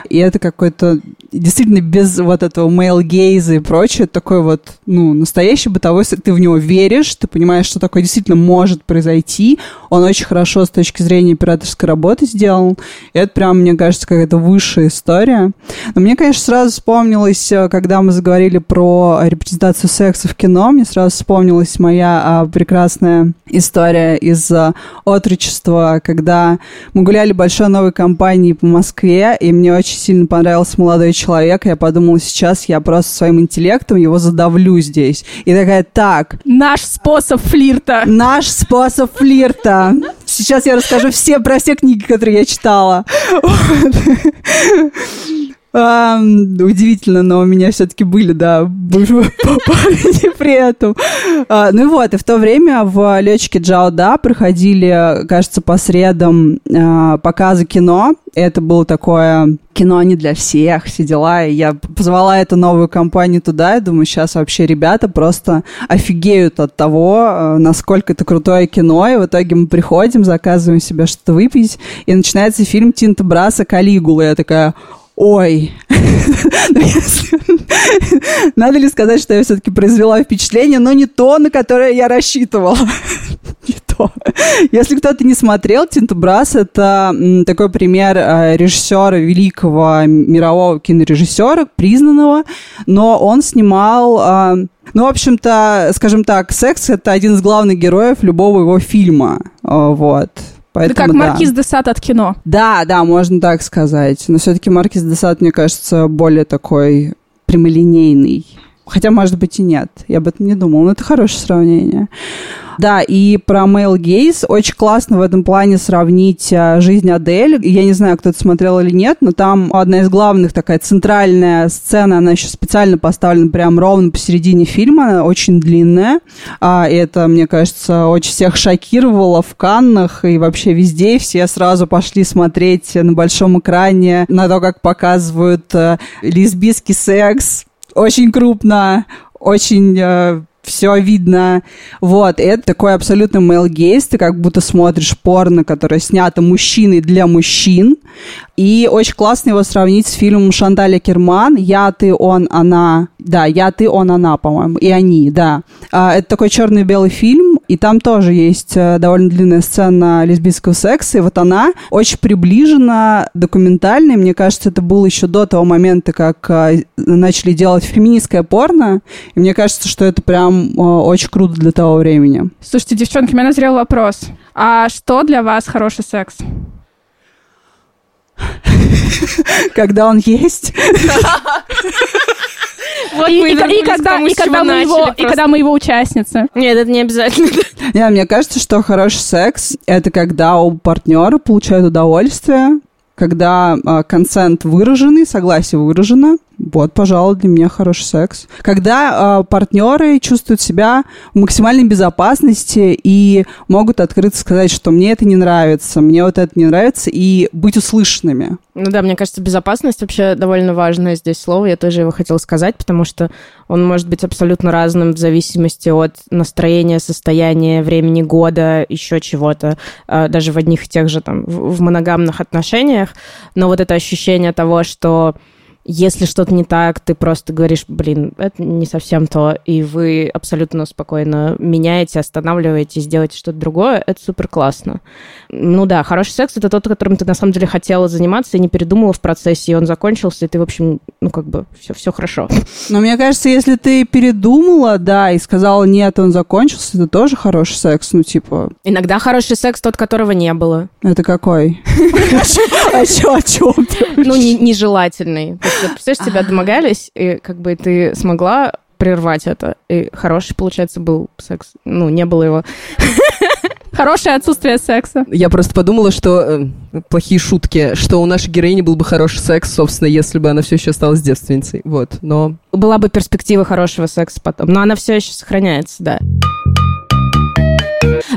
и это какой-то действительно без вот этого male gaze и прочее, такой вот, ну, настоящий бытовой секс, ты в него веришь, ты понимаешь, что такое действительно может произойти, он очень хорошо с точки зрения операторской работы сделан, и это прям, мне кажется, какая-то высшая история. Но мне, конечно, сразу вспомнилось, э, когда мы заговорили про репрезентацию секса в кино, мне сразу вспомнилась моя а, прекрасная история из а, отрочества, когда мы гуляли большой новой компанией по Москве, и мне очень сильно понравился молодой человек, я подумала, сейчас я просто своим интеллектом его задавлю здесь. И такая, так, Наш способ флирта. Наш способ флирта. Сейчас я расскажу все про все книги, которые я читала. Ам, удивительно, но у меня все-таки были, да, (laughs) парни при этом. А, ну и вот, и в то время в летчике Джауда проходили, кажется, по средам а, показы кино. Это было такое кино не для всех, все дела. И я позвала эту новую компанию туда, и думаю, сейчас вообще ребята просто офигеют от того, э, насколько это крутое кино. И в итоге мы приходим, заказываем себе что-то выпить, и начинается фильм Тинта Браса «Калигула». Я такая, ой, (laughs) Ну, (laughs) надо ли сказать, что я все-таки произвела впечатление, но не то, на которое я рассчитывала. (laughs) Не то. Если кто-то не смотрел, Тинто Брас — это такой пример э, режиссера, великого мирового кинорежиссера, признанного, но он снимал... э, ну, в общем-то, скажем так, секс — это один из главных героев любого его фильма. Э, Вот. Поэтому, да как да. Маркиз де Сад от кино. Да, да, можно так сказать. Но все-таки Маркиз де Сад, мне кажется, более такой прямолинейный. Хотя, может быть, и нет. Я об этом не думала. Но это хорошее сравнение. Да, и про Male Gaze очень классно в этом плане сравнить а, жизнь Адель. Я не знаю, кто это смотрел или нет, но там одна из главных такая центральная сцена, она еще специально поставлена прям ровно посередине фильма, она очень длинная. А, это, мне кажется, очень всех шокировало в Каннах и вообще везде. Все сразу пошли смотреть на большом экране на то, как показывают а, лесбийский секс. Очень крупно, очень э, все видно. Вот, это такой абсолютно male gaze, ты как будто смотришь порно, которое снято мужчиной для мужчин. И очень классно его сравнить с фильмом Шанталя Керман «Я, ты, он, она». Да, «Я, ты, он, она», по-моему. И они, да. А, это такой черно-белый фильм, и там тоже есть э, довольно длинная сцена лесбийского секса. И вот она очень приближена, документальная. Мне кажется, это было еще до того момента, как э, начали делать феминистское порно. И мне кажется, что это прям э, очень круто для того времени. Слушайте, девчонки, у меня назрел вопрос. А что для вас хороший секс? (laughs) Когда он есть. Вот и, мы и- и вернулись к когда, тому, и, с чего когда мы его, и когда мы его участницы. Нет, это не обязательно. Не, мне кажется, что хороший секс — это когда оба партнера получают удовольствие, когда а, консент выраженный, согласие выражено. Вот, пожалуй, для меня хороший секс. Когда а, партнеры чувствуют себя в максимальной безопасности и могут открыто сказать, что мне это не нравится, мне вот это не нравится, и быть услышанными. Ну да, мне кажется, безопасность вообще довольно важное здесь слово. Я тоже его хотела сказать, потому что он может быть абсолютно разным в зависимости от настроения, состояния, времени года, еще чего-то, а, даже в одних и тех же там в в моногамных отношениях. Но вот это ощущение того, что если что-то не так, ты просто говоришь, блин, это не совсем то, и вы абсолютно спокойно меняете, останавливаетесь, делаете что-то другое, это супер классно. Ну да, хороший секс это тот, которым ты на самом деле хотела заниматься и не передумала в процессе, и он закончился, и ты, в общем, ну как бы все, все хорошо. Но мне кажется, если ты передумала, да, и сказала, нет, он закончился, это тоже хороший секс. Ну, типа, Иногда хороший секс тот, которого не было. это какой? (laughs) О чем ты? Ну, не- нежелательный. Вот, представляешь, тебя домогались, и как бы ты смогла прервать это. И хороший, получается, был секс. Ну, не было его. (laughs) Хорошее отсутствие секса. Я просто подумала, что э, плохие шутки, что у нашей героини был бы хороший секс, собственно, если бы она все еще осталась девственницей. Вот, но Была бы перспектива хорошего секса потом. Но она все еще сохраняется, да.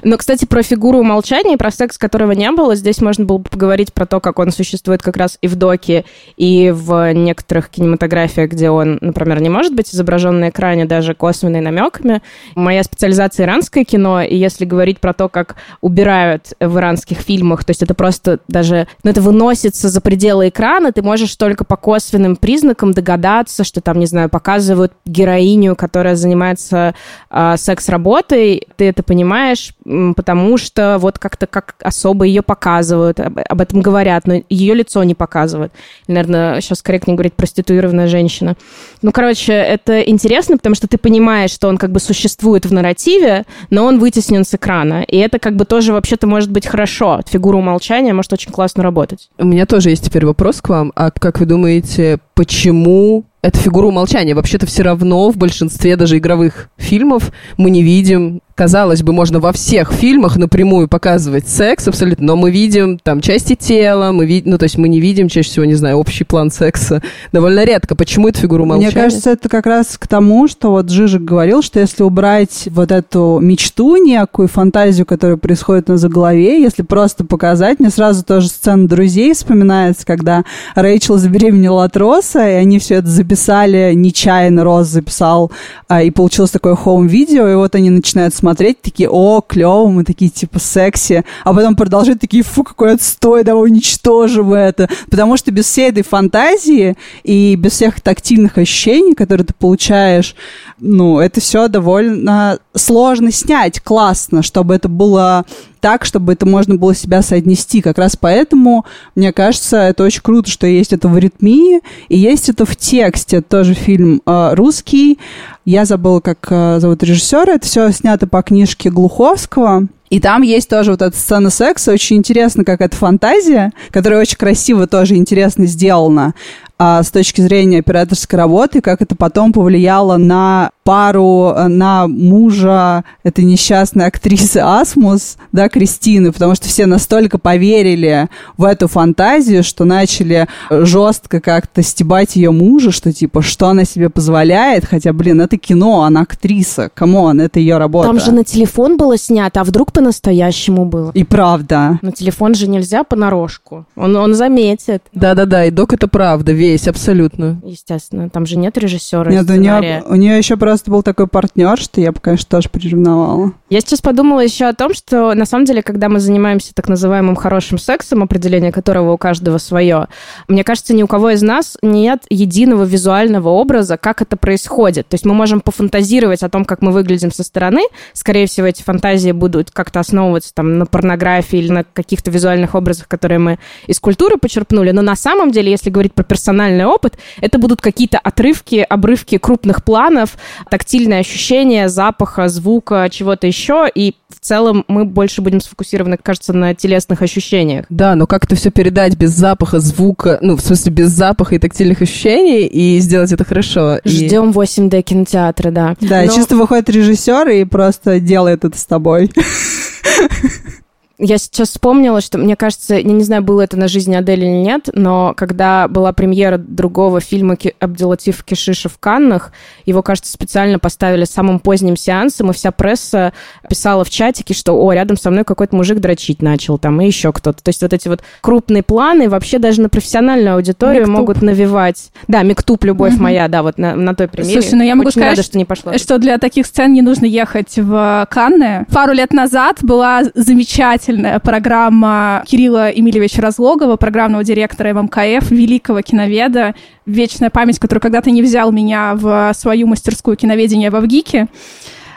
Но, кстати, про фигуру умолчания и про секс, которого не было, здесь можно было бы поговорить про то, как он существует как раз и в доке, и в некоторых кинематографиях, где он, например, не может быть изображен на экране даже косвенными намеками. Моя специализация иранское кино, и если говорить про то, как убирают в иранских фильмах, то есть это просто даже, ну, это выносится за пределы экрана, ты можешь только по косвенным признакам догадаться, что там, не знаю, показывают героиню, которая занимается а, секс-работой, ты это понимаешь, потому что вот как-то как особо ее показывают, об, об этом говорят, но ее лицо не показывают. Наверное, сейчас корректнее говорить проституированная женщина. Ну, короче, это интересно, потому что ты понимаешь, что он как бы существует в нарративе, но он вытеснен с экрана. И это как бы тоже вообще-то может быть хорошо. Фигура умолчания может очень классно работать. у меня тоже есть теперь вопрос к вам. А как вы думаете, почему эта фигура умолчания? Вообще-то все равно в большинстве даже игровых фильмов мы не видим казалось бы, можно во всех фильмах напрямую показывать секс абсолютно, но мы видим там части тела, мы видим, ну, то есть мы не видим чаще всего, не знаю, общий план секса. Довольно редко. Почему это фигура умолчания? Мне кажется, это как раз к тому, что вот Жижек говорил, что если убрать вот эту мечту некую, фантазию, которая происходит в голове, если просто показать, мне сразу тоже сцена друзей вспоминается, когда Рэйчел забеременела от Роса, и они все это записали нечаянно, Рос записал, а, и получилось такое home video, и вот они начинают смотреть, такие, о, клево, мы такие, типа, секси, а потом продолжают такие, фу, какой отстой, давай уничтожим это, потому что без всей этой фантазии и без всех тактильных ощущений, которые ты получаешь, ну, это все довольно сложно снять классно, чтобы это было так, чтобы это можно было себя соотнести. Как раз поэтому, мне кажется, это очень круто, что есть это в ритмии, и есть это в тексте. Тоже фильм э, русский. Я забыла, как э, зовут режиссера. Это все снято по книжке Глуховского. И там есть тоже вот эта сцена секса. Очень интересно, как эта фантазия, которая очень красиво тоже интересно сделана а, с точки зрения операторской работы, как это потом повлияло на пару, э, на мужа этой несчастной актрисы Асмус, да, Кристины, потому что все настолько поверили в эту фантазию, что начали жестко как-то стебать ее мужа, что типа, что она себе позволяет, хотя, блин, это кино, она актриса, come on, это ее работа. Там же на телефон было снято, а вдруг по-настоящему было? И правда. На телефон же нельзя понарошку, он, он заметит. Да-да-да, и док это правда, весь, абсолютно. Естественно, там же нет режиссера Нет, у нее, у нее еще просто был такой партнер, что я бы, конечно, тоже приревновала. Я сейчас подумала еще о том, что на самом деле, когда мы занимаемся так называемым хорошим сексом, определение которого у каждого свое, мне кажется, ни у кого из нас нет единого визуального образа, как это происходит. То есть мы можем пофантазировать о том, как мы выглядим со стороны. Скорее всего, эти фантазии будут как-то основываться там на порнографии или на каких-то визуальных образах, которые мы из культуры почерпнули. Но на самом деле, если говорить про персональный опыт, это будут какие-то отрывки, обрывки крупных планов, тактильные ощущения, запаха, звука, чего-то еще. И в целом мы больше будем сфокусированы, кажется, на телесных ощущениях. Да, но как это все передать без запаха, звука, ну, в смысле, без запаха и тактильных ощущений и сделать это хорошо? Ждем 8D кинотеатра, да. Да, но... чисто выходит режиссер и просто делает это с тобой. (laughs) Я сейчас вспомнила, что, мне кажется, я не знаю, было это на жизни Адели или нет, но когда была премьера другого фильма Абдулатиф Кишиша в Каннах, его, кажется, специально поставили самым поздним сеансом, и вся пресса писала в чатике, что, о, рядом со мной какой-то мужик дрочить начал, там, и еще кто-то. То есть вот эти вот крупные планы вообще даже на профессиональную аудиторию Мектуб. могут навевать. Да, Мектуб, любовь mm-hmm. моя, да, вот на, на той премьере. Слушай, ну я могу Очень сказать, рада, что, не пошла. что для таких сцен не нужно ехать в Канны. Пару лет назад была замечательная замечательная программа Кирилла Емельевича Разлогова, программного директора ММКФ, великого киноведа, вечная память, который когда-то не взял меня в свою мастерскую киноведения в Авгике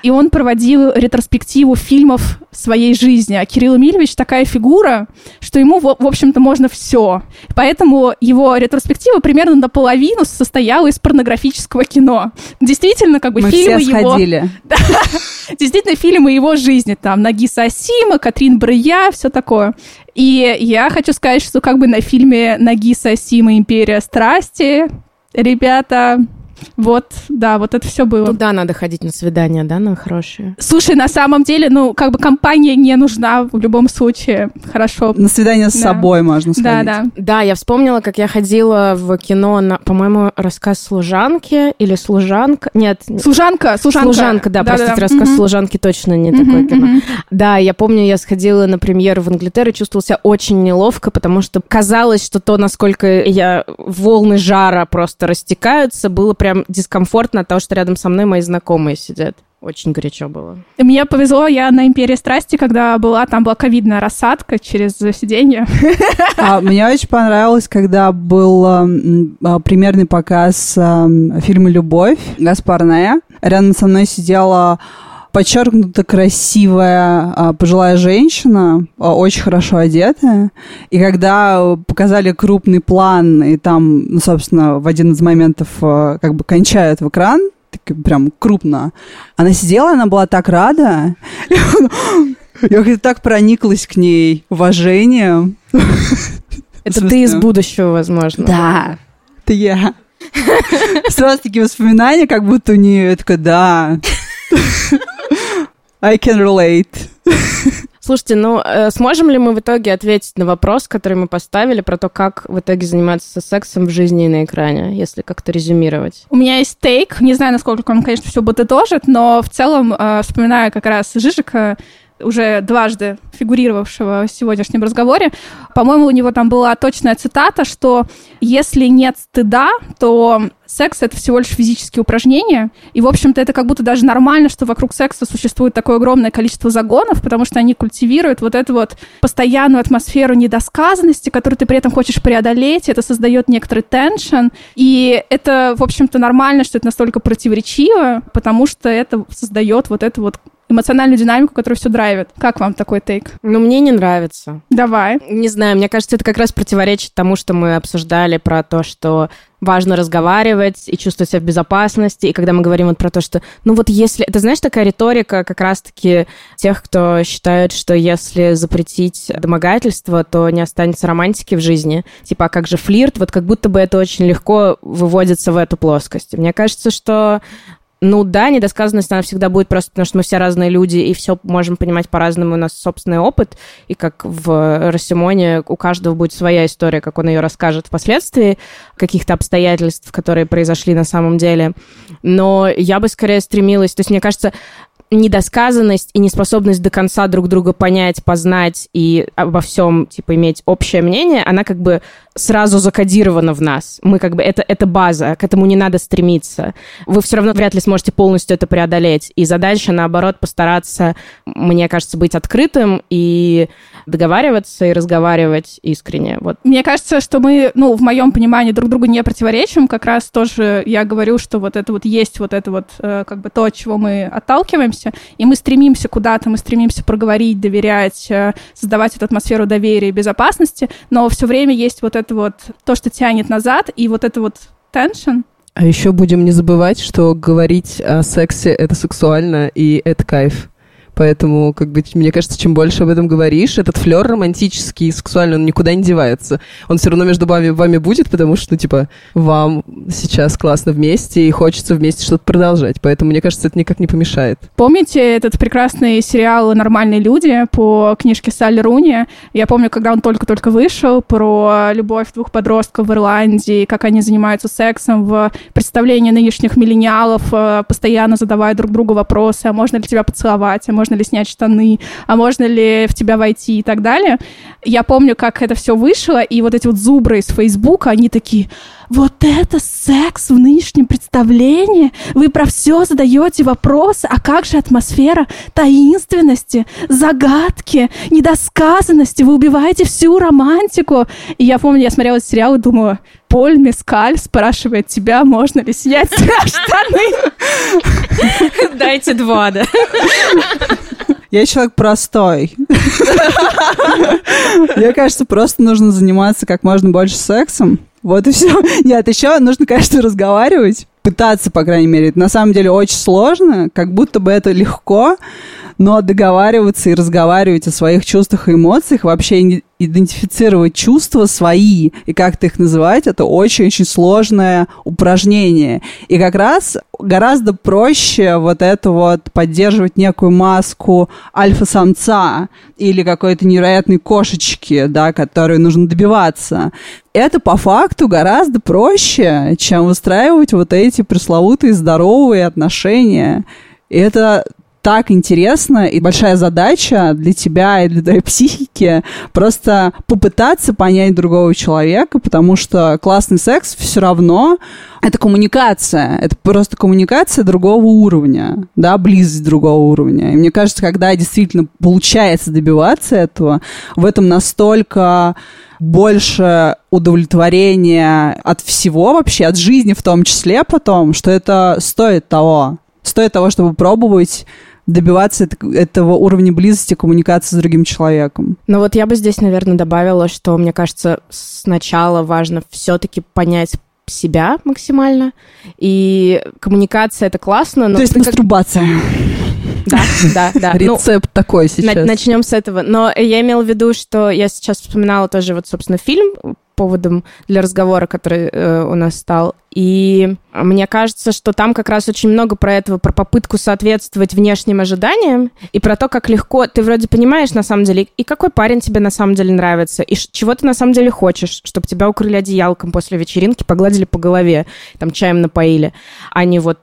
и он проводил ретроспективу фильмов своей жизни. А Кирилл Эмильевич такая фигура, что ему, в, общем-то, можно все. Поэтому его ретроспектива примерно наполовину состояла из порнографического кино. Действительно, как бы Мы фильмы все его... сходили. (laughs) Действительно, фильмы его жизни. Там Нагиса Асима, Катрин Брыя, все такое. И я хочу сказать, что как бы на фильме Нагиса Асима «Империя страсти» ребята вот, да, вот это все было. Туда надо ходить на свидание, да, на хорошие? Слушай, на самом деле, ну, как бы компания не нужна в любом случае. Хорошо. На свидание с да. собой можно сходить. Да, да. Да, я вспомнила, как я ходила в кино на, по-моему, рассказ служанки или служанка. Нет. Служанка, служанка. Служанка, да, да простите, да, рассказ угу. служанки точно не угу, такое кино. Угу. Да, я помню, я сходила на премьеру в Англитеру и чувствовала себя очень неловко, потому что казалось, что то, насколько я волны жара просто растекаются, было прям прям дискомфортно от того, что рядом со мной мои знакомые сидят. Очень горячо было. Мне повезло, я на «Империи страсти», когда была, там была ковидная рассадка через сиденье. (laughs) А, мне очень понравилось, когда был э, примерный показ э, фильма «Любовь» Гаспарная. Рядом со мной сидела подчеркнуто красивая а, пожилая женщина, а, очень хорошо одетая. И когда показали крупный план, и там, ну, собственно, в один из моментов а, как бы кончают в экран, прям крупно, она сидела, она была так рада. (laughs) (gasps) Я как-то так прониклась к ней уважением. (laughs) Это ты из будущего, возможно. Да, это я. (laughs) Сразу такие воспоминания, как будто у нее такая, да. (laughs) I can relate. Слушайте, ну э, сможем ли мы в итоге ответить на вопрос, который мы поставили, про то, как в итоге заниматься сексом в жизни и на экране, если как-то резюмировать? У меня есть тейк, не знаю, насколько он, конечно, все подытожит, но в целом, э, вспоминая как раз Жижика, уже дважды фигурировавшего в сегодняшнем разговоре, по-моему, у него там была точная цитата, что если нет стыда, то секс — это всего лишь физические упражнения, и, в общем-то, это как будто даже нормально, что вокруг секса существует такое огромное количество загонов, потому что они культивируют вот эту вот постоянную атмосферу недосказанности, которую ты при этом хочешь преодолеть, это создает некоторый теншн, и это, в общем-то, нормально, что это настолько противоречиво, потому что это создает вот эту вот эмоциональную динамику, которая все драйвит. Как вам такой тейк? Ну, мне не нравится. Давай. Не знаю, мне кажется, это как раз противоречит тому, что мы обсуждали про то, что важно разговаривать и чувствовать себя в безопасности. И когда мы говорим вот про то, что, ну вот если... Это, знаешь, такая риторика как раз-таки тех, кто считает, что если запретить домогательство, то не останется романтики в жизни. Типа, а как же флирт? Вот как будто бы это очень легко выводится в эту плоскость. Мне кажется, что ну да, недосказанность, она всегда будет просто потому, что мы все разные люди, и все можем понимать по-разному, у нас собственный опыт, и как в Рассимоне у каждого будет своя история, как он ее расскажет впоследствии, каких-то обстоятельств, которые произошли на самом деле. Но я бы скорее стремилась, то есть мне кажется, недосказанность и неспособность до конца друг друга понять, познать и обо всем, типа, иметь общее мнение, она как бы сразу закодирована в нас. Мы как бы, это, это база, к этому не надо стремиться. Вы все равно вряд ли сможете полностью это преодолеть. И задача, наоборот, постараться, мне кажется, быть открытым и договариваться и разговаривать искренне. Вот. Мне кажется, что мы, ну, в моем понимании друг другу не противоречим. Как раз тоже я говорю, что вот это вот есть вот это вот э, как бы то, от чего мы отталкиваемся, и мы стремимся куда-то, мы стремимся проговорить, доверять, э, создавать эту атмосферу доверия и безопасности, но все время есть вот это вот то, что тянет назад, и вот это вот tension, а еще будем не забывать, что говорить о сексе это сексуально и это кайф. Поэтому, как бы, мне кажется, чем больше об этом говоришь, этот флер романтический, сексуальный, он никуда не девается. Он все равно между вами, вами будет, потому что, ну, типа, вам сейчас классно вместе, и хочется вместе что-то продолжать. Поэтому, мне кажется, это никак не помешает. Помните этот прекрасный сериал «Нормальные люди» по книжке Салли Руни? Я помню, когда он только-только вышел, про любовь двух подростков в Ирландии, как они занимаются сексом в представлении нынешних миллениалов, э, постоянно задавая друг другу вопросы, а можно ли тебя поцеловать, а можно можно ли снять штаны, а можно ли в тебя войти и так далее. Я помню, как это все вышло, и вот эти вот зубры из Фейсбука, они такие, вот это секс в нынешнем представлении? Вы про все задаете вопросы, а как же атмосфера таинственности, загадки, недосказанности? Вы убиваете всю романтику. И я помню, я смотрела сериал и думала, Поль Мескаль спрашивает тебя, можно ли снять (laughs) штаны. Дайте два, да. Я человек простой. Мне кажется, просто нужно заниматься как можно больше сексом. Вот и все. Нет, еще нужно, конечно, разговаривать. Пытаться, по крайней мере. Это на самом деле очень сложно, как будто бы это легко, но договариваться и разговаривать о своих чувствах и эмоциях, вообще идентифицировать чувства свои и как-то их называть, это очень-очень сложное упражнение. И как раз гораздо проще вот это вот поддерживать некую маску альфа-самца или какой-то невероятной кошечки, да, которой нужно добиваться. Это по факту гораздо проще, чем выстраивать вот эти пресловутые здоровые отношения. И это так интересно и большая задача для тебя и для твоей психики просто попытаться понять другого человека, потому что классный секс все равно это коммуникация, это просто коммуникация другого уровня, да, близость другого уровня. И мне кажется, когда действительно получается добиваться этого, в этом настолько больше удовлетворения от всего вообще, от жизни в том числе потом, что это стоит того. Стоит того, чтобы пробовать добиваться этого уровня близости, коммуникации с другим человеком. Ну вот я бы здесь, наверное, добавила, что, мне кажется, сначала важно все-таки понять себя максимально. И коммуникация это классно, но... То есть мастурбация. Да, да, да. Ну, Рецепт ну, такой сейчас. Начнем с этого. Но я имела в виду, что я сейчас вспоминала тоже вот, собственно, фильм поводом для разговора, который э, у нас стал. И мне кажется, что там как раз очень много про этого, про попытку соответствовать внешним ожиданиям и про то, как легко ты вроде понимаешь на самом деле, и какой парень тебе на самом деле нравится, и чего ты на самом деле хочешь, чтобы тебя укрыли одеялком после вечеринки, погладили по голове, там чаем напоили, а не вот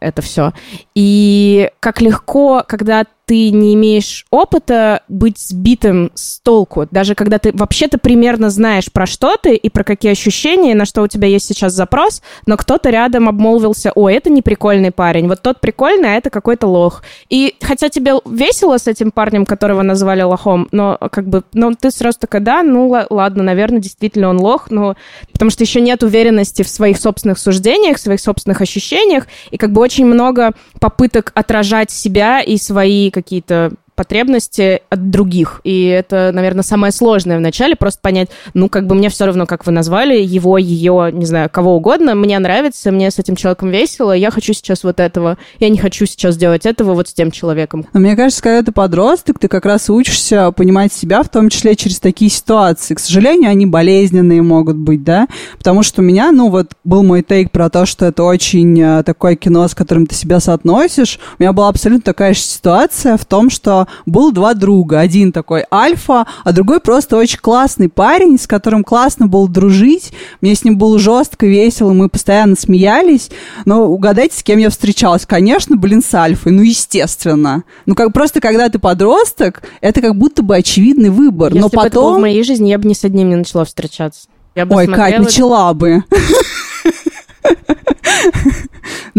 это все. И как легко, когда ты не имеешь опыта быть сбитым с толку, даже когда ты вообще-то примерно знаешь про что ты и про какие ощущения, на что у тебя есть сейчас запрос, но кто-то рядом обмолвился, о, это не прикольный парень, вот тот прикольный, а это какой-то лох. И хотя тебе весело с этим парнем, которого назвали лохом, но как бы, ну, ты сразу такая, да, ну, ладно, наверное, действительно он лох, но потому что еще нет уверенности в своих собственных суждениях, в своих собственных ощущениях, и как бы очень много попыток отражать себя и свои какие-то потребности от других. И это, наверное, самое сложное вначале, просто понять, ну, как бы мне все равно, как вы назвали, его, ее, не знаю, кого угодно, мне нравится, мне с этим человеком весело, я хочу сейчас вот этого, я не хочу сейчас делать этого вот с тем человеком. Но мне кажется, когда ты подросток, ты как раз учишься понимать себя, в том числе через такие ситуации. К сожалению, они болезненные могут быть, да, потому что у меня, ну, вот был мой тейк про то, что это очень э, такое кино, с которым ты себя соотносишь. У меня была абсолютно такая же ситуация в том, что было два друга. Один такой альфа, а другой просто очень классный парень, с которым классно было дружить. Мне с ним было жестко, весело, мы постоянно смеялись. Но угадайте, с кем я встречалась? Конечно, блин, с альфой. Ну, естественно. Ну, как просто когда ты подросток, это как будто бы очевидный выбор. Если Но бы потом... это было в моей жизни, я бы ни с одним не начала встречаться. Я бы Ой, смотрела- Кать, начала бы. (laughs)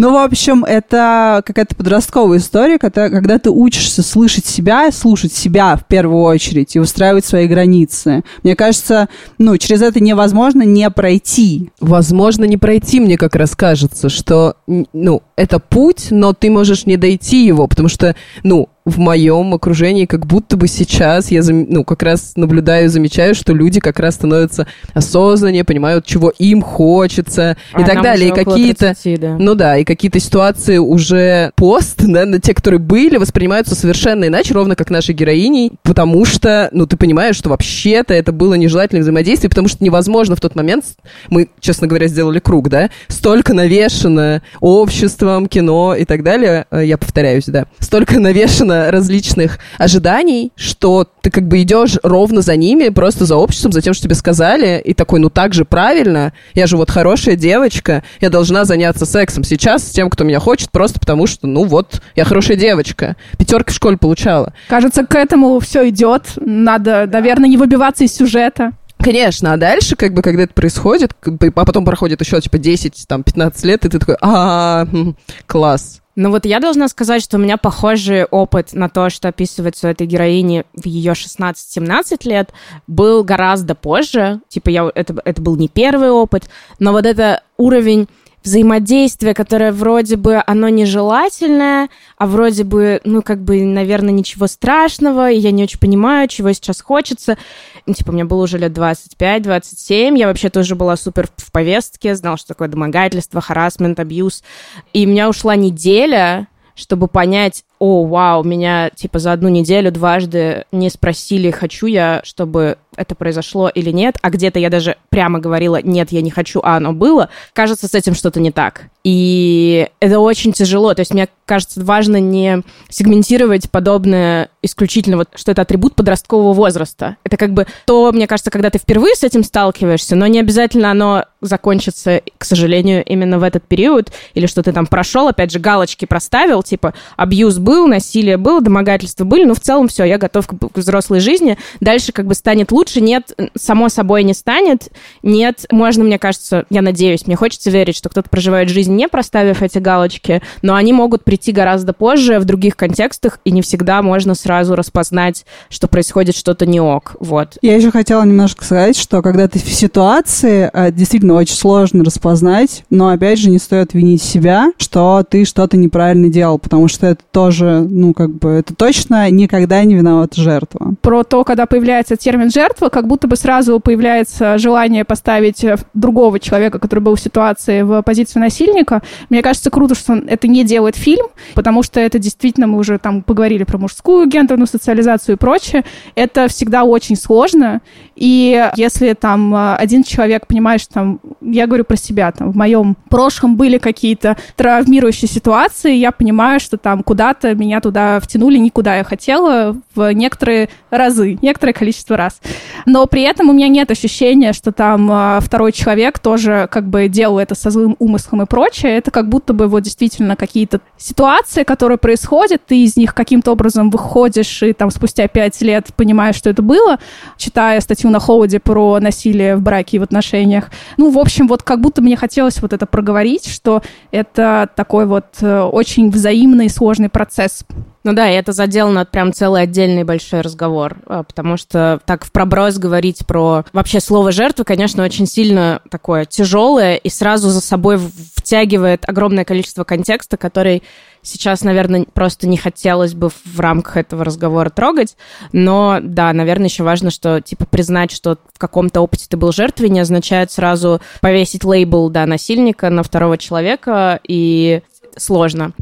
Ну, в общем, это какая-то подростковая история, когда, когда ты учишься слышать себя, слушать себя в первую очередь и устраивать свои границы. Мне кажется, ну, через это невозможно не пройти. Возможно, не пройти, мне как раз кажется, что, ну, это путь, но ты можешь не дойти его, потому что, ну, в моем окружении как будто бы сейчас я, ну, как раз наблюдаю, замечаю, что люди как раз становятся осознаннее, понимают, чего им хочется А и так далее. И какие-то... 30, да. Ну да, и какие-то ситуации уже пост, да, на те, которые были, воспринимаются совершенно иначе, ровно как нашей героиней, потому что, ну, ты понимаешь, что вообще-то это было нежелательное взаимодействие, потому что невозможно в тот момент, мы, честно говоря, сделали круг, да, столько навешено обществом, кино и так далее, э, я повторяюсь, да, столько навешено различных ожиданий, что ты как бы идешь ровно за ними, просто за обществом, за тем, что тебе сказали, и такой, ну так же правильно, я же вот хорошая девочка, я должна заняться сексом сейчас с тем, кто меня хочет, просто потому что, ну вот, я хорошая девочка. Пятерки в школе получала. Кажется, к этому все идет. Надо, наверное, не выбиваться из сюжета. Конечно, а дальше, как бы, когда это происходит, а потом проходит еще, типа, 10, там, 15 лет, и ты такой, а, м, класс. Ну вот я должна сказать, что у меня похожий опыт на то, что описывается у этой героини в ее 16-17 лет, был гораздо позже. Типа я, это, это был не первый опыт, но вот это уровень взаимодействие, которое вроде бы оно нежелательное, а вроде бы, ну, как бы, наверное, ничего страшного, и я не очень понимаю, чего сейчас хочется. Ну, типа, мне было уже лет 25-27, я вообще тоже была супер в повестке, знала, что такое домогательство, харасмент, абьюз. И у меня ушла неделя, чтобы понять, о, вау, меня, типа, за одну неделю дважды не спросили, хочу я, чтобы это произошло или нет, а где-то я даже прямо говорила, нет, я не хочу, а оно было, кажется, с этим что-то не так. И это очень тяжело. То есть, мне кажется, важно не сегментировать подобное исключительно, вот, что это атрибут подросткового возраста. Это как бы то, мне кажется, когда ты впервые с этим сталкиваешься, но не обязательно оно закончится, к сожалению, именно в этот период, или что ты там прошел, опять же, галочки проставил, типа, абьюз был, насилие было, домогательства были, но в целом все, я готов к взрослой жизни. Дальше как бы станет лучше, нет, само собой не станет, нет, можно, мне кажется, я надеюсь, мне хочется верить, что кто-то проживает жизнь не проставив эти галочки, но они могут прийти гораздо позже в других контекстах, и не всегда можно сразу распознать, что происходит что-то не ок, вот. Я еще хотела немножко сказать, что когда ты в ситуации, э, действительно очень сложно распознать, но опять же не стоит винить себя, что ты что-то неправильно делал, потому что это тоже, ну, как бы, это точно никогда не виновата жертва. Про то, когда появляется термин «жертва», как будто бы сразу появляется желание поставить э, другого человека, который был в ситуации, в позицию насильника. Мне кажется, круто, что это не делает фильм, потому что это действительно, мы уже там поговорили про мужскую гендерную социализацию и прочее, это всегда очень сложно, и если там э, один человек понимает, что там, я говорю про себя, там, в моем прошлом были какие-то травмирующие ситуации, я понимаю, что там куда-то меня туда втянули, никуда я хотела, в некоторые разы, некоторое количество раз. Но при этом у меня нет ощущения, что там э, второй человек тоже как бы делал это со злым умыслом и прочее. Это как будто бы вот действительно какие-то ситуации, которые происходят, ты из них каким-то образом выходишь и там спустя пять лет понимаешь, что это было. Читая статью Мэтью на холоде про насилие в браке и в отношениях. Ну, в общем, вот как будто мне хотелось вот это проговорить, что это такой вот э, очень взаимный сложный процесс. Ну да, и это заделано прям целый отдельный большой разговор, а, потому что так в проброс говорить про вообще слово жертвы, конечно, очень сильно такое тяжелое и сразу за собой втягивает огромное количество контекста, который сейчас, наверное, просто не хотелось бы в рамках этого разговора трогать. Но да, наверное, еще важно, что типа признать, что в каком-то опыте ты был жертвой, не означает сразу повесить лейбл да, насильника на второго человека, и сложно.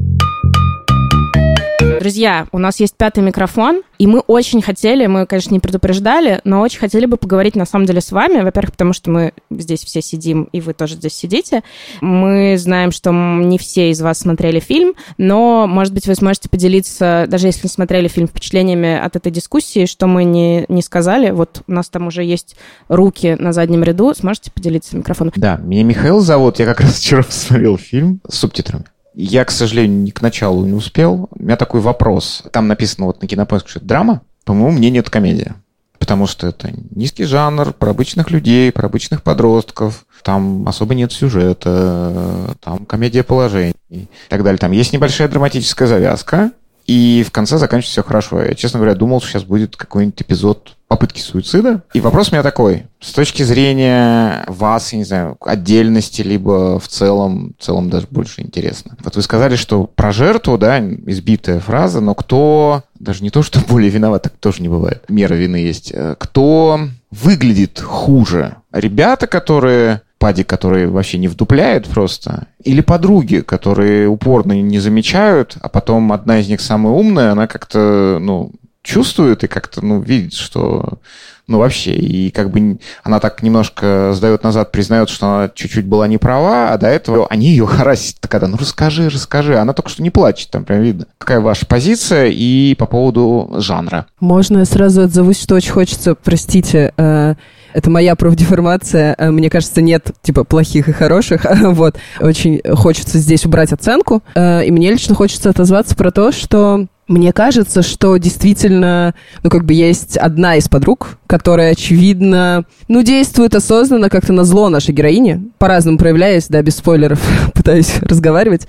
Друзья, у нас есть пятый микрофон, и мы очень хотели, мы, конечно, не предупреждали, но очень хотели бы поговорить на самом деле с вами. Во-первых, потому что мы здесь все сидим, и вы тоже здесь сидите. Мы знаем, что не все из вас смотрели фильм, но, может быть, вы сможете поделиться, даже если не смотрели фильм, впечатлениями от этой дискуссии, что мы не, не сказали. Вот у нас там уже есть руки на заднем ряду. Сможете поделиться микрофоном? Да, меня Михаил зовут. Я как раз вчера посмотрел фильм с субтитрами. Я, к сожалению, не к началу не успел. У меня такой вопрос. Там написано вот на кинопоиске, что это драма. По моему мнению, это комедия. Потому что это низкий жанр, про обычных людей, про обычных подростков. Там особо нет сюжета, там комедия положений и так далее. Там есть небольшая драматическая завязка, и в конце заканчивается все хорошо. Я, честно говоря, думал, что сейчас будет какой-нибудь эпизод попытки суицида. И вопрос у меня такой. С точки зрения вас, я не знаю, отдельности, либо в целом, в целом даже больше интересно. Вот вы сказали, что про жертву, да, избитая фраза, но кто, даже не то, что более виноват, так тоже не бывает, мера вины есть, э, кто выглядит хуже? Ребята, которые пади, которые вообще не вдупляют просто, или подруги, которые упорно не замечают, а потом одна из них самая умная, она как-то, ну, чувствует и как-то, ну, видит, что, ну, вообще, и как бы она так немножко сдает назад, признает, что она чуть-чуть была не права, а до этого они ее (laughs) харасят, когда, ну, расскажи, расскажи. Она только что не плачет, там прям видно. Какая ваша позиция и по поводу жанра? Можно я сразу отзовусь, что очень хочется, простите, э, это моя профдеформация. Э, мне кажется, нет, типа, плохих и хороших. (laughs) вот. Очень хочется здесь убрать оценку. Э, и мне лично хочется отозваться про то, что мне кажется, что действительно, ну, как бы есть одна из подруг, которая, очевидно, ну, действует осознанно как-то на зло нашей героине, по-разному проявляясь, да, без спойлеров (laughs) пытаюсь разговаривать.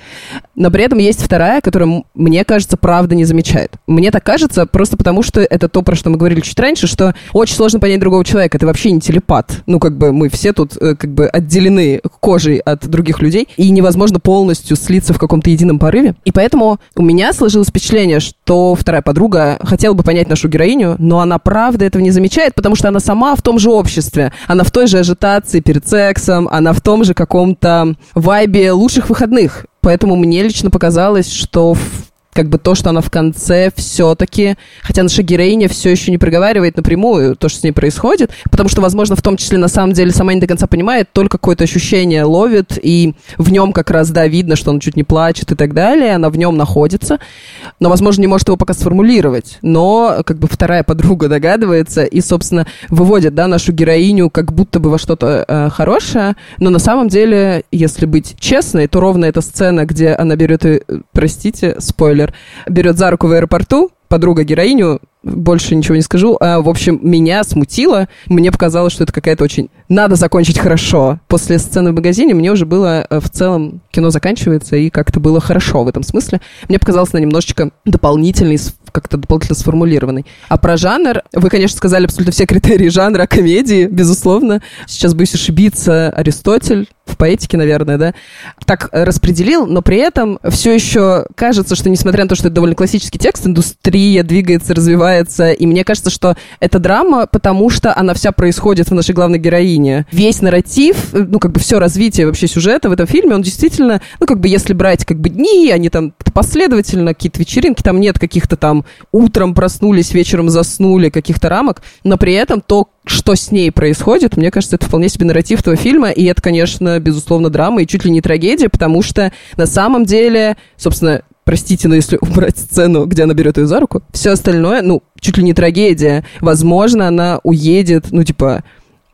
Но при этом есть вторая, которая, мне кажется, правда не замечает. Мне так кажется просто потому, что это то, про что мы говорили чуть раньше, что очень сложно понять другого человека. Ты вообще не телепат. Ну, как бы мы все тут э, как бы отделены кожей от других людей, и невозможно полностью слиться в каком-то едином порыве. И поэтому у меня сложилось впечатление, что вторая подруга хотела бы понять нашу героиню, но она правда этого не замечает, потому что она сама в том же обществе. Она в той же ажитации перед сексом, она в том же каком-то вайбе лучших выходных. Поэтому мне лично показалось, что как бы то, что она в конце все-таки, хотя наша героиня все еще не проговаривает напрямую то, что с ней происходит, потому что, возможно, в том числе на самом деле сама не до конца понимает, только какое-то ощущение ловит, и в нем как раз, да, видно, что он чуть не плачет и так далее, она в нем находится, но, возможно, не может его пока сформулировать, но как бы вторая подруга догадывается и, собственно, выводит, да, нашу героиню как будто бы во что-то э, хорошее, но на самом деле, если быть честной, то ровно эта сцена, где она берет, и, э, простите, спойлер, спойлер, берет за руку в аэропорту, подруга героиню, больше ничего не скажу. А, в общем, меня смутило. Мне показалось, что это какая-то очень... Надо закончить хорошо. После сцены в магазине мне уже было э, в целом... Кино заканчивается, и как-то было хорошо в этом смысле. Мне показалось, она немножечко дополнительный, как-то дополнительно сформулированный. А про жанр... Вы, конечно, сказали абсолютно все критерии жанра (laughs) комедии, безусловно. Сейчас боюсь ошибиться. Аристотель в поэтике, наверное, да, так распределил, но при этом все еще кажется, что несмотря на то, что это довольно классический текст, индустрия двигается, развивается, и мне кажется, что это драма, потому что она вся происходит в нашей главной героине. Весь нарратив, ну, как бы все развитие вообще сюжета в этом фильме, он действительно, ну, как бы если брать как бы дни, они там последовательно, какие-то вечеринки, там нет каких-то там утром проснулись, вечером заснули, каких-то рамок, но при этом то, что с ней происходит, мне кажется, это вполне себе нарратив этого фильма, и это, конечно, безусловно, драма и чуть ли не трагедия, потому что на самом деле, собственно, простите, но если (laughs) убрать сцену, где она берет ее за руку, все остальное, ну, чуть ли не трагедия. Возможно, она уедет, ну, типа,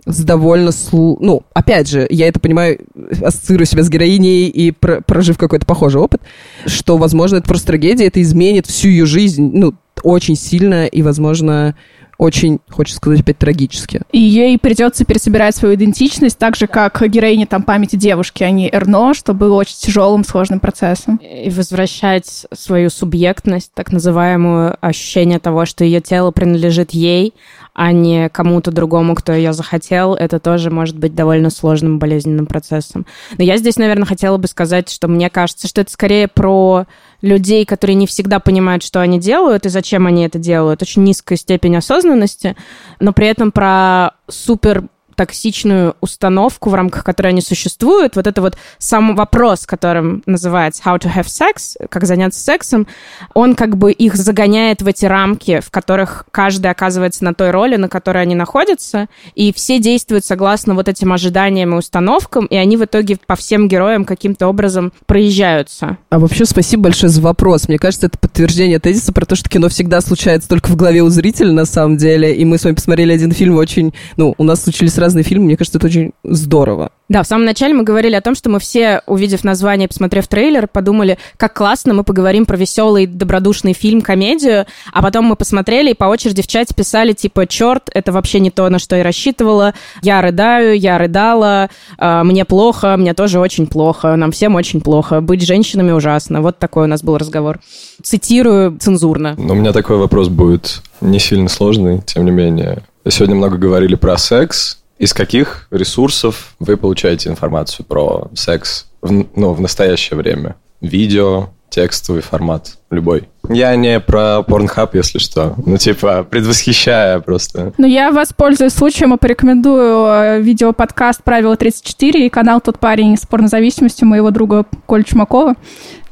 с довольно... Слу... Ну, опять же, я это понимаю, ассоциирую себя с героиней и про прожив какой-то похожий опыт, что, возможно, это просто трагедия, это изменит всю ее жизнь, ну, очень сильно, и, возможно, очень, хочется сказать, опять трагически. И ей придется пересобирать свою идентичность, так же, как героине там памяти девушки, а не Эрно, что было очень тяжелым, сложным процессом. И возвращать свою субъектность, так называемую, ощущение того, что ее тело принадлежит ей, а не кому-то другому, кто ее захотел, это тоже может быть довольно сложным болезненным процессом. Но я здесь, наверное, хотела бы сказать, что мне кажется, что это скорее про людей, которые не всегда понимают, что они делают и зачем они это делают. Очень низкая степень осознанности, но при этом про супер токсичную установку, в рамках которой они существуют, вот это вот сам вопрос, которым называется how to have sex, как заняться сексом, он как бы их загоняет в эти рамки, в которых каждый оказывается на той роли, на которой они находятся, и все действуют согласно вот этим ожиданиям и установкам, и они в итоге по всем героям каким-то образом проезжаются. А вообще спасибо большое за вопрос. Мне кажется, это подтверждение тезиса про то, что кино всегда случается только в голове у зрителя на самом деле, и мы с вами посмотрели один фильм очень... Ну, у нас случились разные фильмы, мне кажется, это очень здорово. Да, в самом начале мы говорили о том, что мы все, увидев название, посмотрев трейлер, подумали, как классно мы поговорим про веселый, добродушный фильм, комедию, а потом мы посмотрели и по очереди в чате писали, типа, черт, это вообще не то, на что я рассчитывала, я рыдаю, я рыдала, э, мне плохо, мне тоже очень плохо, нам всем очень плохо, быть женщинами ужасно. Вот такой у нас был разговор. Цитирую цензурно. Но у меня такой вопрос будет не сильно сложный, тем не менее. Сегодня много говорили про секс, из каких ресурсов вы получаете информацию про секс в, ну, в настоящее время? Видео, текстовый формат, любой. Я не про Pornhub, если что. Ну, типа, предвосхищая просто. Ну, я воспользуюсь случаем и порекомендую э, видеоподкаст «Правило 34» и канал «Тот парень с порнозависимостью» моего друга Коля Чумакова.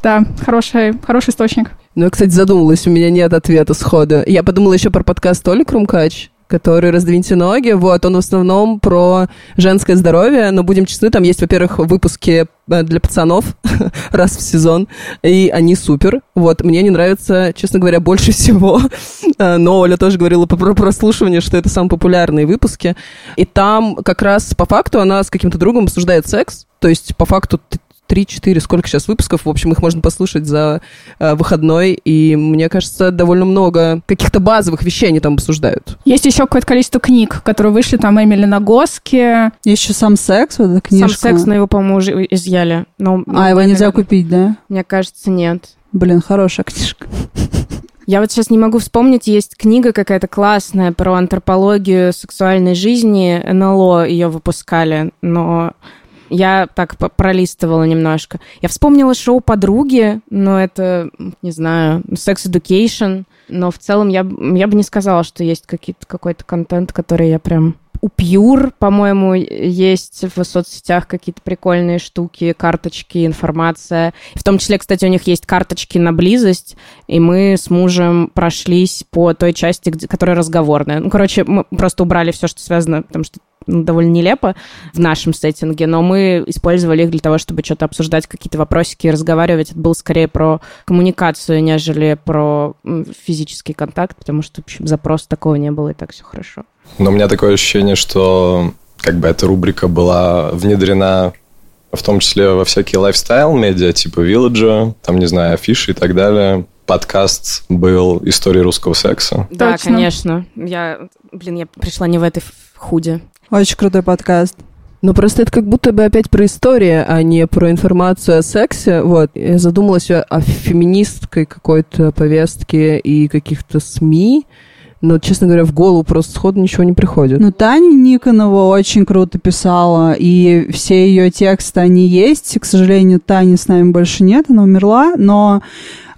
Да, хороший, хороший источник. Ну, я, кстати, задумалась, у меня нет ответа схода. Я подумала еще про подкаст Толик Румкач, который «Раздвиньте ноги». Вот, он в основном про женское здоровье, но будем честны, там есть, во-первых, выпуски э, для пацанов (laughs) раз в сезон, и они супер. Вот, мне не нравится, честно говоря, больше (laughs) всего. Э, но Оля тоже говорила про прослушивание, что это самые популярные выпуски. И там как раз по факту она с каким-то другом обсуждает секс, то есть, по факту, 3-4, сколько сейчас выпусков, в общем, их можно послушать за э, выходной, и мне кажется, довольно много каких-то базовых вещей они там обсуждают. Есть еще какое-то количество книг, которые вышли, там Эмили Нагоски. Есть еще «Сам секс», вот эта книжка. Сам секс, но его, по-моему, уже изъяли. Но, а, его нельзя купить, да? Мне кажется, нет. Блин, хорошая книжка. Я вот сейчас не могу вспомнить, есть книга какая-то классная про антропологию сексуальной жизни, НЛО ее выпускали, но я так пролистывала немножко. Я вспомнила шоу «Подруги», но это, не знаю, «Sex Education», но в целом я, я бы не сказала, что есть какой-то контент, который я прям у Пьюр, по-моему, есть в соцсетях какие-то прикольные штуки, карточки, информация. В том числе, кстати, у них есть карточки на близость, и мы с мужем прошлись по той части, где, которая разговорная. Ну, короче, мы просто убрали все, что связано, потому что довольно нелепо в нашем сеттинге, но мы использовали их для того, чтобы что-то обсуждать, какие-то вопросики, разговаривать. Это было скорее про коммуникацию, нежели про физический контакт, потому что, в общем, запроса такого не было, и так все хорошо. Но у меня такое ощущение, что как бы эта рубрика была внедрена в том числе во всякие лайфстайл-медиа, типа Villager, там, не знаю, афиши и так далее. Подкаст был «История русского секса». Да, Точно. конечно. Я, блин, я пришла не в этой худе. Очень крутой подкаст. Ну, просто это как будто бы опять про историю, а не про информацию о сексе. Вот. Я задумалась о, о феминистской какой-то повестке и каких-то СМИ, но, честно говоря, в голову просто сходу ничего не приходит. Ну, Таня Никонова очень круто писала, и все ее тексты, они есть. К сожалению, Тани с нами больше нет, она умерла, но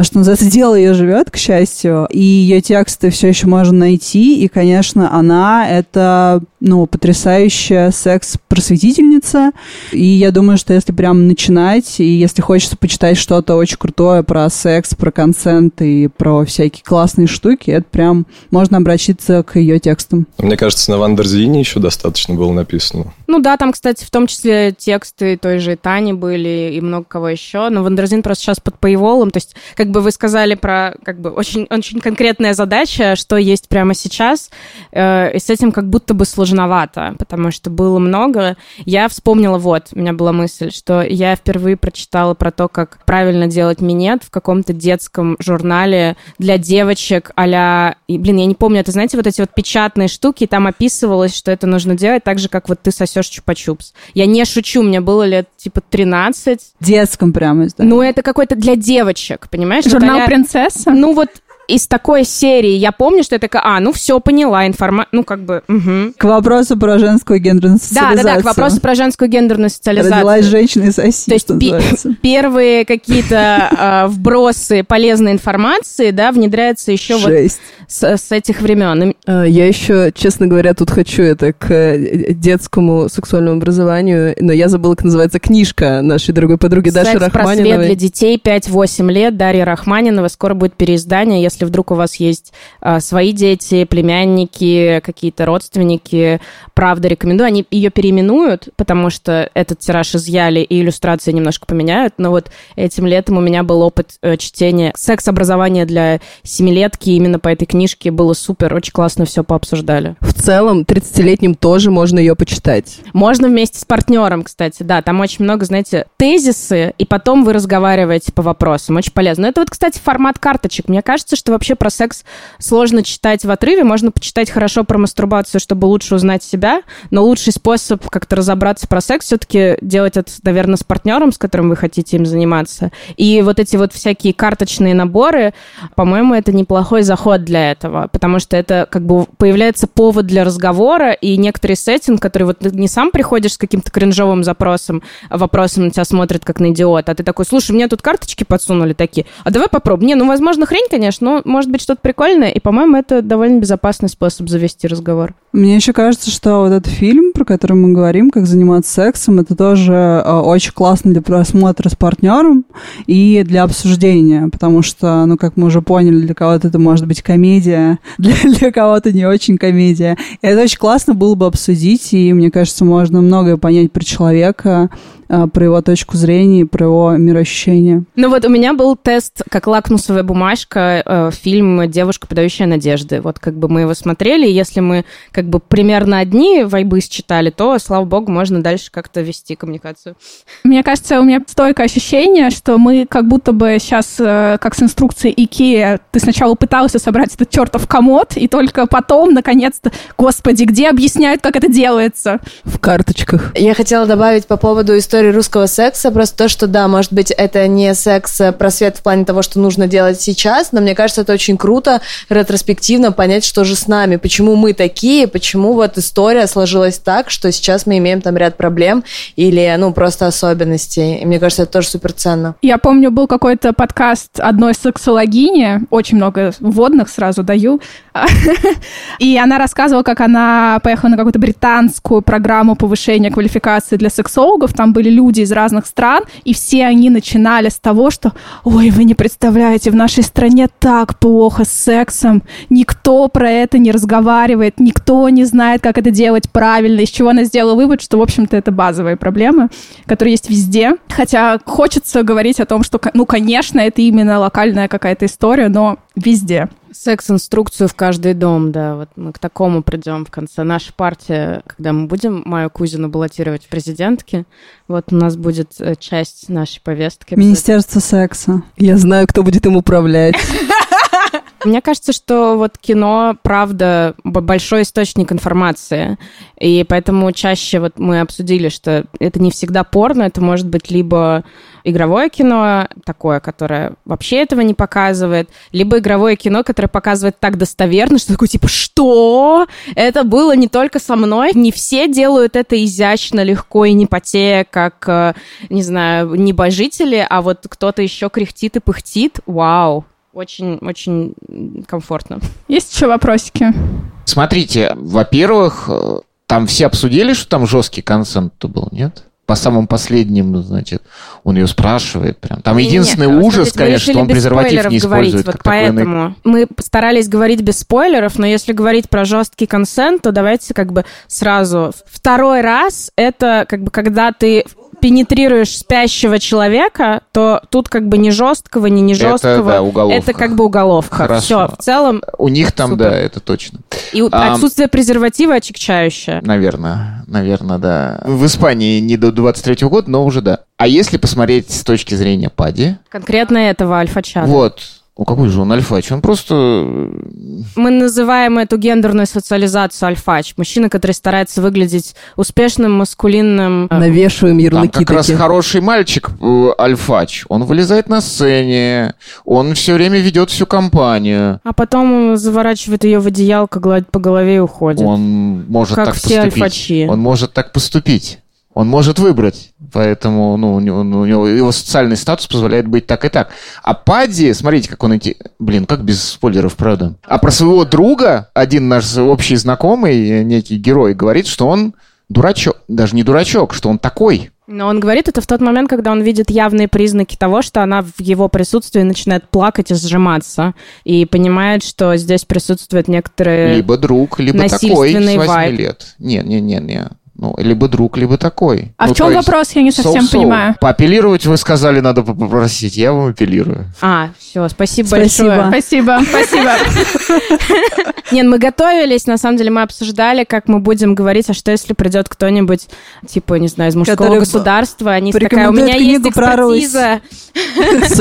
что называется, дело ее живет, к счастью, и ее тексты все еще можно найти, и, конечно, она это, ну, потрясающая секс-просветительница, и я думаю, что если прям начинать, и если хочется почитать что-то очень крутое про секс, про консент и про всякие классные штуки, это прям можно обратиться к ее текстам. Мне кажется, на Wonderzine еще достаточно было написано. Ну да, там, кстати, в том числе тексты той же Тани были и много кого еще, но Wonderzine просто сейчас под paywall, то есть, как как бы вы сказали про как бы очень, очень конкретная задача, что есть прямо сейчас, э, и с этим как будто бы сложновато, потому что было много. Я вспомнила, вот, у меня была мысль, что я впервые прочитала про то, как правильно делать минет в каком-то детском журнале для девочек а и, блин, я не помню, это, знаете, вот эти вот печатные штуки, там описывалось, что это нужно делать так же, как вот ты сосешь чупа-чупс. Я не шучу, мне было лет типа 13. Детском прямо, да. Ну, это какой-то для девочек, понимаешь? Журнал Вот а-ля- «Принцесса»? Ну, вот из такой серии я помню, что я такая, а, ну все, поняла, информация, ну как бы, мгм. К вопросу про женскую гендерную Да, социализацию. да, да, к вопросу про женскую гендерную социализацию. Родилась женщина и соси, То есть первые какие-то а, вбросы полезной информации, да, внедряются еще вот Жесть. с, с этих времен. А, Я еще, честно говоря, тут хочу это к э, детскому сексуальному образованию, но я забыла, как называется книжка нашей дорогой подруги Даши Секс-просвет Рахманиновой. для детей 5-8 лет. Дарья Рахманинова. Скоро будет переиздание. Если вдруг у вас есть а, свои дети, племянники, какие-то родственники, правда рекомендую. Они ее переименуют, потому что этот тираж изъяли и иллюстрации немножко поменяют. Но вот этим летом у меня был опыт э, чтения секс-образования для семилетки. Именно по этой книжке было супер. Очень классно все пообсуждали. В целом, 30-летним тоже можно ее почитать. Можно вместе с партнером, кстати, да. Там очень много, знаете, тезисы, и потом вы разговариваете по вопросам. Очень полезно. Но это вот, кстати, формат карточек. Мне кажется, что вообще про секс сложно читать в отрыве. Можно почитать хорошо про мастурбацию, чтобы лучше узнать себя. Но лучший способ как-то разобраться про секс все-таки делать это, наверное, с партнером, с которым вы хотите им заниматься. И вот эти вот всякие карточные наборы, по-моему, это неплохой заход для этого, потому что это как бы появляется повод для разговора и некоторый сеттинг, который вот ты не сам приходишь с каким-то кринжовым запросом, вопросом на тебя смотрят как на идиота, а ты такой, слушай, мне тут карточки подсунули такие, а давай попробуем. Не, ну, возможно, хрень, конечно, но может быть что-то прикольное, и, по-моему, это довольно безопасный способ завести разговор. Мне еще кажется, что вот этот фильм, про который мы говорим, как заниматься сексом, это тоже э, очень классно для просмотра с партнером и для обсуждения, потому что, ну, как мы уже поняли, для кого-то это может быть комедия, (laughs) для, для кого-то не очень комедия. И это очень классно было бы обсудить, и мне кажется, можно многое понять про человека, э, про его точку зрения про его мироощущение. Ну вот у меня был тест как лакмусовая бумажка, э, фильм «Девушка, подающая надежды». Вот как бы мы его смотрели, и если мы как бы примерно одни вайбы считали, то, слава богу, можно дальше как-то вести коммуникацию. Мне кажется, у меня стойкое ощущение, что мы как будто бы сейчас, э, как с инструкцией Икея, ты сначала пытался собрать этот чертов комод, и только потом, наконец-то, господи, где объясняют, как это делается? В карточках. Я хотела добавить по поводу истории русского секса просто то, что да, может быть, это не секс-просвет в плане того, что нужно делать сейчас, но мне кажется, это очень круто ретроспективно понять, что же с нами, почему мы такие, почему вот история сложилась так, что сейчас мы имеем там ряд проблем или, ну, просто особенностей. И мне кажется, это тоже супер ценно. Я помню, был какой-то подкаст одной сексологини, очень много вводных сразу даю, (laughs) и она рассказывала, как она поехала на какую-то британскую программу повышения квалификации для сексологов, там были люди из разных стран, и все они начинали с того, что «Ой, вы не представляете, в нашей стране так плохо с сексом, никто про это не разговаривает, никто не знает, как это делать правильно», из чего она сделала вывод, что, в общем-то, это базовые проблемы, которые есть везде. Хотя хочется говорить о том, что, ну, конечно, это именно локальная какая-то история, но везде. Секс-инструкцию в каждый дом, да, вот мы к такому придем в конце. Наша партия, когда мы будем мою кузину баллотировать в президентки, вот у нас будет э, часть нашей повестки. Министерство секса. Я знаю, кто будет им управлять. (laughs) Мне кажется, что вот кино, правда, большой источник информации. И поэтому чаще вот мы обсудили, что это не всегда порно, это может быть либо игровое кино, такое, которое вообще этого не показывает, либо игровое кино, которое показывает так достоверно, что такое типа, что? Это было не только со мной. Не все делают это изящно, легко и не потея, как, э, не знаю, небожители, а вот кто-то еще кряхтит и пыхтит. Вау. Очень, очень комфортно. Есть еще вопросики? Смотрите, во-первых, э, там все обсудили, что там жесткий консент был, нет? По самым последним, значит, он ее спрашивает прям. Там единственный вот ужас, смотрите, конечно, что он презерватив не говорить, использует. вот как такой поэтому мы старались говорить без спойлеров, но если говорить про жесткий консент, то давайте как бы сразу. Второй раз это как бы когда ты пенетрируешь спящего человека, то тут как бы ни жесткого, ни не жесткого. да, уголовка. Это как бы уголовка. Хорошо. Все, в целом. У них там, Супер. да, это точно. И А, отсутствие презерватива отягчающее. Наверное, наверное, да. В Испании не до 23 года, но уже да. А если посмотреть с точки зрения Пади, Конкретно этого альфа-чата. вот, ну какой же он альфач? Он просто... э, Мы называем эту гендерную социализацию альфач. Мужчина, который старается выглядеть успешным, маскулинным. э, Навешиваем Там ярлыки как раз такие. хороший мальчик, э, альфач. Он вылезает на сцене, он все время ведет всю компанию. А потом он заворачивает ее в одеялко, гладит по голове и уходит. Он может Как так все поступить. альфачи. Он может так поступить. Он может выбрать. Поэтому ну, у него, ну, у него его социальный статус позволяет быть так и так. А Падди, смотрите, как он эти... Блин, как без спойлеров, правда? А про своего друга один наш общий знакомый, э, некий герой, говорит, что он дурачок. Даже не дурачок, что он такой. Но он говорит это в тот момент, когда он видит явные признаки того, что она в его присутствии начинает плакать и сжиматься. И понимает, что здесь присутствует некоторые... Либо друг, либо такой с насильственный 8 вайб. лет. Не, не, не, не. Ну, либо друг, либо такой. А Ну, в чем есть вопрос, я не совсем соу-соу. понимаю. Поапеллировать вы сказали, надо попросить. Я вам апеллирую. А, все, спасибо, Спасибо. большое. Спасибо, (laughs) спасибо. Нет, мы готовились, на самом деле мы обсуждали, как мы будем говорить, а что если придет кто-нибудь, типа, не знаю, из мужского государства, они такая, у меня есть книгу про Русь». экспертиза.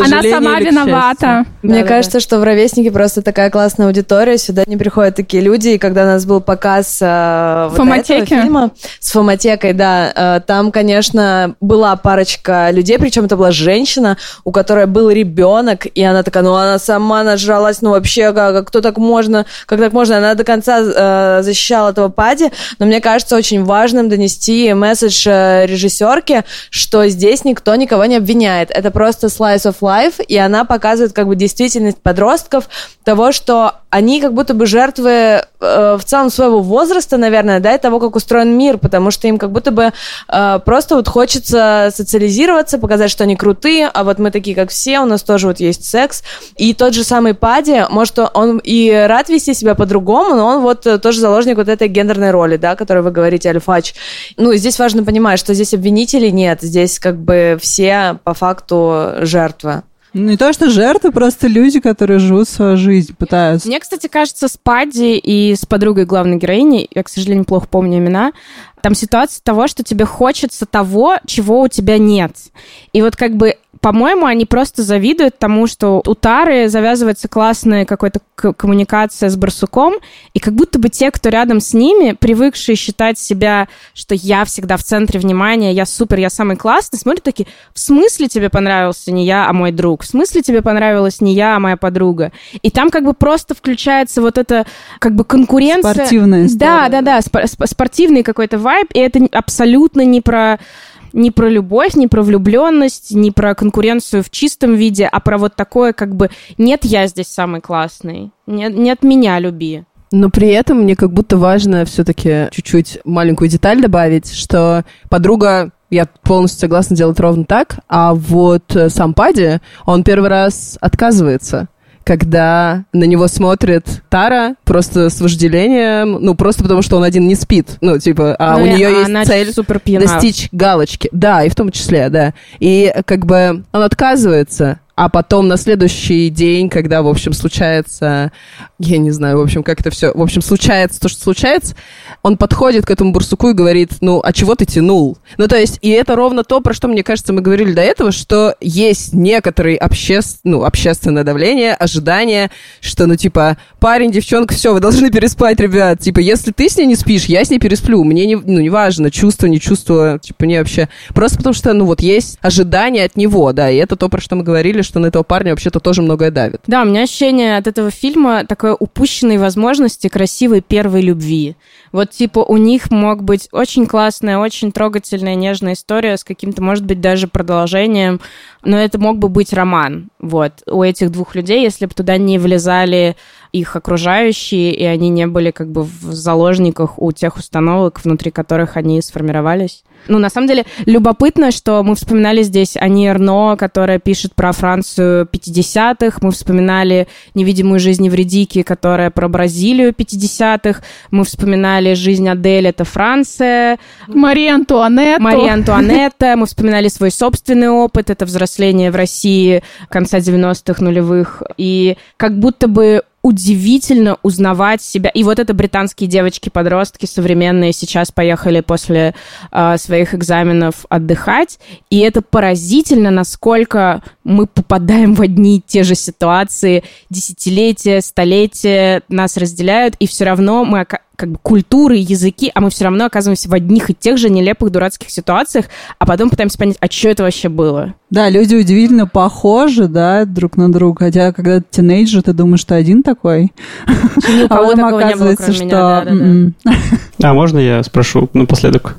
Она сама виновата. Мне кажется, что в «Ровеснике» просто такая классная аудитория, сюда не приходят такие люди, и когда у нас был показ э, вот этого фильма с фоматекой, да, э, там, конечно, была парочка людей, причем это была женщина, у которой был ребенок, и она такая, ну она сама нажралась, ну вообще, как, кто так можно, как так можно, она до конца э, защищала этого пади, но мне кажется очень важным донести месседж э, режиссерке, что здесь никто никого не обвиняет, это просто slice of life, и она показывает как бы действительность подростков, того, что они как будто бы жертвы э, в целом своего возраста, наверное, да, и того, как устроен мир, потому что им как будто бы э, просто вот хочется социализироваться, показать, что они крутые, а вот мы такие, как все, у нас тоже вот есть секс. И тот же самый Пади, может, он и рад вести себя по-другому, но он вот э, тоже заложник вот этой гендерной роли, да, которой вы говорите, Альфач. Ну, здесь важно понимать, что здесь обвинителей нет, здесь как бы все по факту жертвы. Ну, Не то, что жертвы, просто люди, которые живут свою жизнь, пытаются. Мне, кстати, кажется, с Падди и с подругой главной героини, я, к сожалению, плохо помню имена, там ситуация того, что тебе хочется того, чего у тебя нет. И вот как бы по-моему, они просто завидуют тому, что у Тары завязывается классная какая-то коммуникация с барсуком, и как будто бы те, кто рядом с ними, привыкшие считать себя, что я всегда в центре внимания, я супер, я самый классный, смотрят такие, в смысле тебе понравился не я, а мой друг? В смысле тебе понравилась не я, а моя подруга? И там как бы просто включается вот эта как бы конкуренция. Спортивная история. Да, да, да, спор- сп- спортивный какой-то вайб, и это абсолютно не про не про любовь, не про влюбленность, не про конкуренцию в чистом виде, а про вот такое как бы «нет, я здесь самый классный, нет, нет меня люби». Но при этом мне как будто важно все-таки чуть-чуть маленькую деталь добавить, что подруга я полностью согласна делать ровно так, а вот э, сам Пади, он первый раз отказывается когда на него смотрит Тара просто с вожделением, ну, просто потому что он один не спит, ну, типа, а Ну у нее есть она цель супер пьяна. достичь галочки. Да, и в том числе, да. И как бы он отказывается, а потом на следующий день, когда, в общем, случается, я не знаю, в общем, как это все, в общем, случается то, что случается, он подходит к этому бурсуку и говорит, ну, а чего ты тянул? Ну, то есть, и это ровно то, про что, мне кажется, мы говорили до этого, что есть некоторый обществ... ну, общественное давление, ожидание, что, ну, типа, парень, девчонка, все, вы должны переспать, ребят. Типа, если ты с ней не спишь, я с ней пересплю. Мне не, ну, не важно, чувство, не чувство, типа, мне вообще... Просто потому что, ну, вот есть ожидание от него, да, и это то, про что мы говорили, что на этого парня вообще-то тоже многое давит. Да, у меня ощущение от этого фильма такой упущенной возможности красивой первой любви. Вот, типа, у них мог быть очень классная, очень трогательная, нежная история с каким-то, может быть, даже продолжением, но это мог бы быть роман, вот, у этих двух людей, если бы туда не влезали их окружающие, и они не были как бы в заложниках у тех установок, внутри которых они сформировались. Ну, на самом деле, любопытно, что мы вспоминали здесь Ани Эрно, которая пишет про Францию 50-х, мы вспоминали «Невидимую жизнь Евредики», которая про Бразилию 50-х, мы вспоминали «Жизнь Адель» — это Франция, Мария Антуанетта. Мария (laughs) Антуанетта, мы вспоминали свой собственный опыт, это взросление в России конца 90-х нулевых, и как будто бы удивительно узнавать себя. И вот это британские девочки-подростки современные сейчас поехали после э, своих экзаменов отдыхать. И это поразительно, насколько мы попадаем в одни и те же ситуации. Десятилетия, столетия нас разделяют, и все равно мы как бы культуры, языки, а мы все равно оказываемся в одних и тех же нелепых дурацких ситуациях, а потом пытаемся понять, а что это вообще было? Да, люди удивительно похожи, да, друг на друга, хотя когда ты тинейджер, ты думаешь, что один такой, (laughs) а потом оказывается, что... М-м. А можно я спрошу напоследок?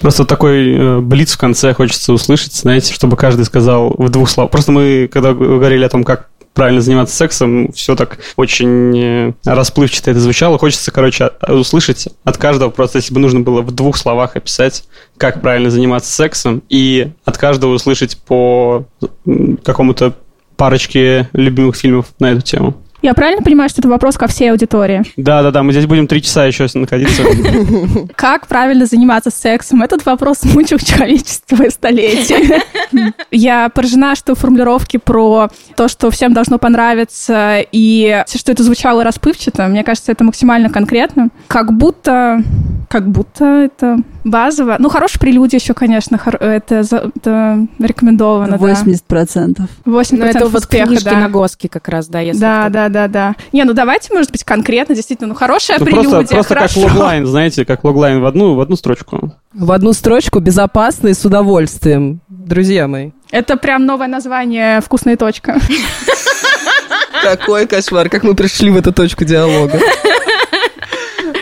Просто такой э, блиц в конце хочется услышать, знаете, чтобы каждый сказал в двух словах. Просто мы, когда говорили о том, как правильно заниматься сексом, все так очень э, расплывчато это звучало. Хочется, короче, услышать от каждого, просто если бы нужно было в двух словах описать, как правильно заниматься сексом, и от каждого услышать по какому-то парочке любимых фильмов на эту тему. Я правильно понимаю, что это вопрос ко всей аудитории? Да, да, да, мы здесь будем три часа еще находиться. (laughs) Как правильно заниматься сексом? Этот вопрос мучил человечество столетия. (laughs) Я поражена, что формулировки про то, что всем должно понравиться, и что это звучало расплывчато, мне кажется, это максимально конкретно. Как будто как будто это базово. Ну, хорошая прелюдия еще, конечно, это, это рекомендовано, 80%. Да. 80% Но ну, это вот книжки да. на Госки как раз, да, если Да, да, да, да. Не, ну давайте, может быть, конкретно, действительно, ну, хорошая ну, прелюдия, Просто, просто хорошо. как логлайн, знаете, как логлайн в одну, в одну строчку. В одну строчку, безопасно и с удовольствием, друзья мои. Это прям новое название «Вкусная точка». Какой кошмар, как мы пришли в эту точку диалога.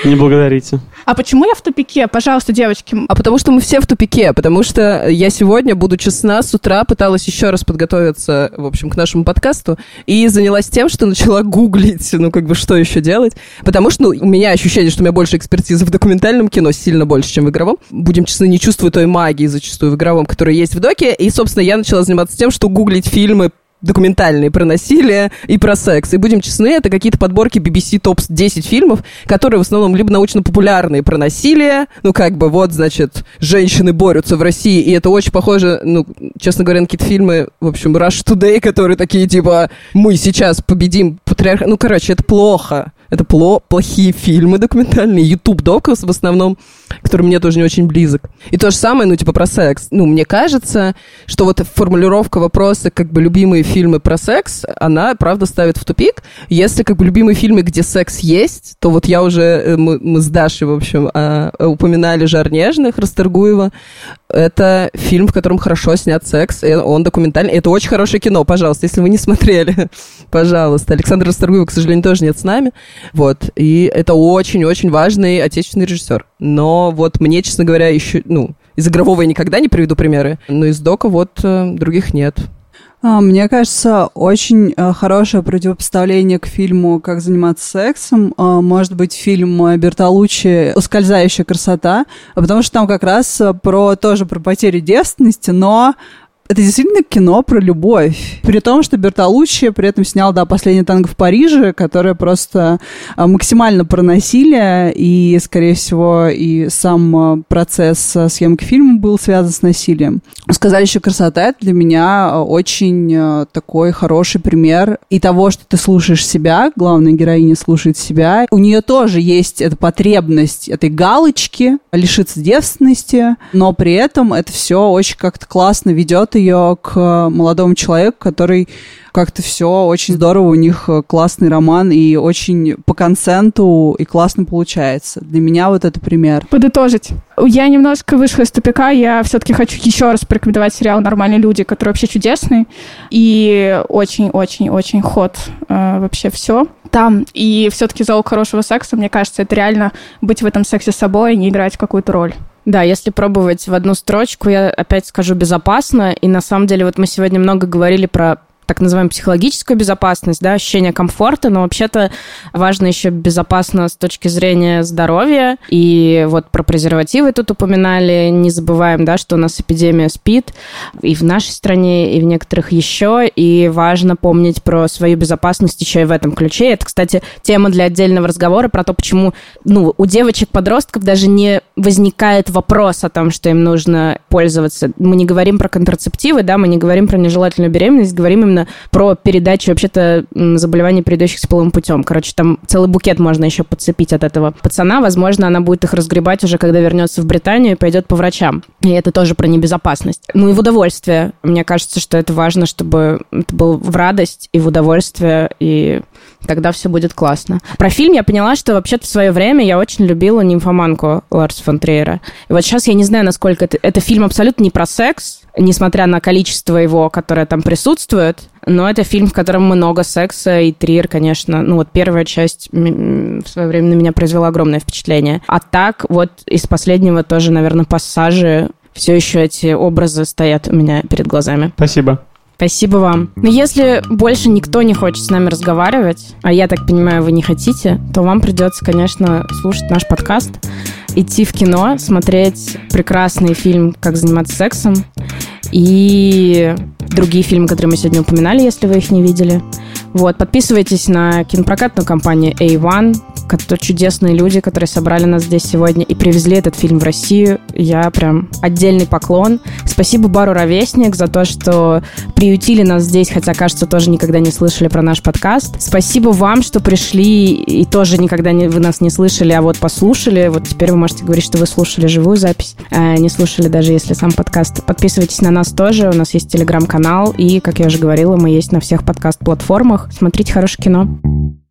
Не благодарите. А почему я в тупике? Пожалуйста, девочки. А потому что мы все в тупике, потому что я сегодня, буду честна, с утра пыталась еще раз подготовиться, в общем, к нашему подкасту и занялась тем, что начала гуглить, ну, как бы, что еще делать. Потому что, ну, у меня ощущение, что у меня больше экспертизы в документальном кино, сильно больше, чем в игровом. Будем честны, не чувствую той магии зачастую в игровом, которая есть в доке. И, собственно, я начала заниматься тем, что гуглить фильмы документальные про насилие и про секс. И будем честны, это какие-то подборки BBC топ-10 фильмов, которые в основном либо научно-популярные про насилие, ну, как бы, вот, значит, женщины борются в России, и это очень похоже, ну, честно говоря, на какие-то фильмы, в общем, Rush Today, которые такие, типа, мы сейчас победим патриарха... Ну, короче, это плохо. Это пло плохие фильмы документальные, YouTube докус в основном, который мне тоже не очень близок. И то же самое, ну, типа, про секс. Ну, мне кажется, что вот формулировка вопроса, как бы, любимые фильмы про секс, она, правда, ставит в тупик. Если, как бы, любимые фильмы, где секс есть, то вот я уже, э, мы, мы с Дашей, в общем, а, упоминали «Жар нежных» Расторгуева. Это фильм, в котором хорошо снят секс, и он документальный. Это очень хорошее кино, пожалуйста, если вы не смотрели, (laughs) пожалуйста. Александр Расторгуева, к сожалению, тоже нет с нами. Вот. И это очень-очень важный отечественный режиссер. Но вот мне, честно говоря, еще, ну, из игрового я никогда не приведу примеры, но из дока вот э, других нет. А, мне кажется, очень э, хорошее противопоставление к фильму «Как заниматься сексом» э, может быть фильм Бертолуччи «Ускользающая красота», потому что там как раз про тоже про потерю девственности, но это действительно кино про любовь. При том, что Бертолуччи при этом снял, да, «Последний танго в Париже», которое просто а, максимально про насилие, и, скорее всего, и сам а, процесс а, съемки фильма был связан с насилием. «Сказали еще красота» — это для меня очень такой хороший пример и того, что ты слушаешь себя, главная героиня слушает себя. У нее тоже есть эта потребность этой галочки, лишиться девственности, но при этом это все очень как-то классно ведет ее к молодому человеку, который как-то все очень здорово, у них классный роман и очень по консенту и классно получается. Для меня вот это пример. Подытожить. Я немножко вышла из тупика, я все-таки хочу еще раз порекомендовать сериал «Нормальные люди», который вообще чудесный и очень-очень-очень ход э, вообще все там. И все-таки залог хорошего секса, мне кажется, это реально быть в этом сексе собой и не играть какую-то роль. Да, если пробовать в одну строчку, я опять скажу безопасно. И на самом деле вот мы сегодня много говорили про так называемую психологическую безопасность, да, ощущение комфорта, но вообще-то важно еще безопасно с точки зрения здоровья. И вот про презервативы тут упоминали. Не забываем, да, что у нас эпидемия спит и в нашей стране, и в некоторых еще. И важно помнить про свою безопасность еще и в этом ключе. Это, кстати, тема для отдельного разговора про то, почему ну, у девочек-подростков даже не возникает вопрос о том, что им нужно пользоваться. Мы не говорим про контрацептивы, да, мы не говорим про нежелательную беременность, говорим именно про передачу вообще-то заболеваний, передающихся половым путем. Короче, там целый букет можно еще подцепить от этого пацана. Возможно, она будет их разгребать уже, когда вернется в Британию и пойдет по врачам. И это тоже про небезопасность. Ну и в удовольствие. Мне кажется, что это важно, чтобы это был в радость и в удовольствие, и тогда все будет классно. Про фильм я поняла, что вообще-то в свое время я очень любила «Нимфоманку» Ларса фон Триера. И вот сейчас я не знаю, насколько это... Это фильм абсолютно не про секс, несмотря на количество его, которое там присутствует. Но это фильм, в котором много секса, и Триер, конечно, ну вот первая часть в свое время на меня произвела огромное впечатление. А так, вот из последнего тоже, наверное, пассажи все еще эти образы стоят у меня перед глазами. Спасибо. Спасибо вам. Но если больше никто не хочет с нами разговаривать, а я так понимаю, вы не хотите, то вам придется, конечно, слушать наш подкаст, идти в кино, смотреть прекрасный фильм «Как заниматься сексом» и другие фильмы, которые мы сегодня упоминали, если вы их не видели. Вот, подписывайтесь на кинопрокатную компанию A1, которые чудесные люди, которые собрали нас здесь сегодня и привезли этот фильм в Россию. Я прям отдельный поклон. Спасибо Бару Ровесник за то, что приютили нас здесь, хотя, кажется, тоже никогда не слышали про наш подкаст. Спасибо вам, что пришли и тоже никогда не, вы нас не слышали, а вот послушали. Вот теперь вы можете говорить, что вы слушали живую запись, а не слушали даже если сам подкаст. Подписывайтесь на нас тоже. У нас есть телеграм-канал и, как я уже говорила, мы есть на всех подкаст-платформах. Смотрите хорошее кино.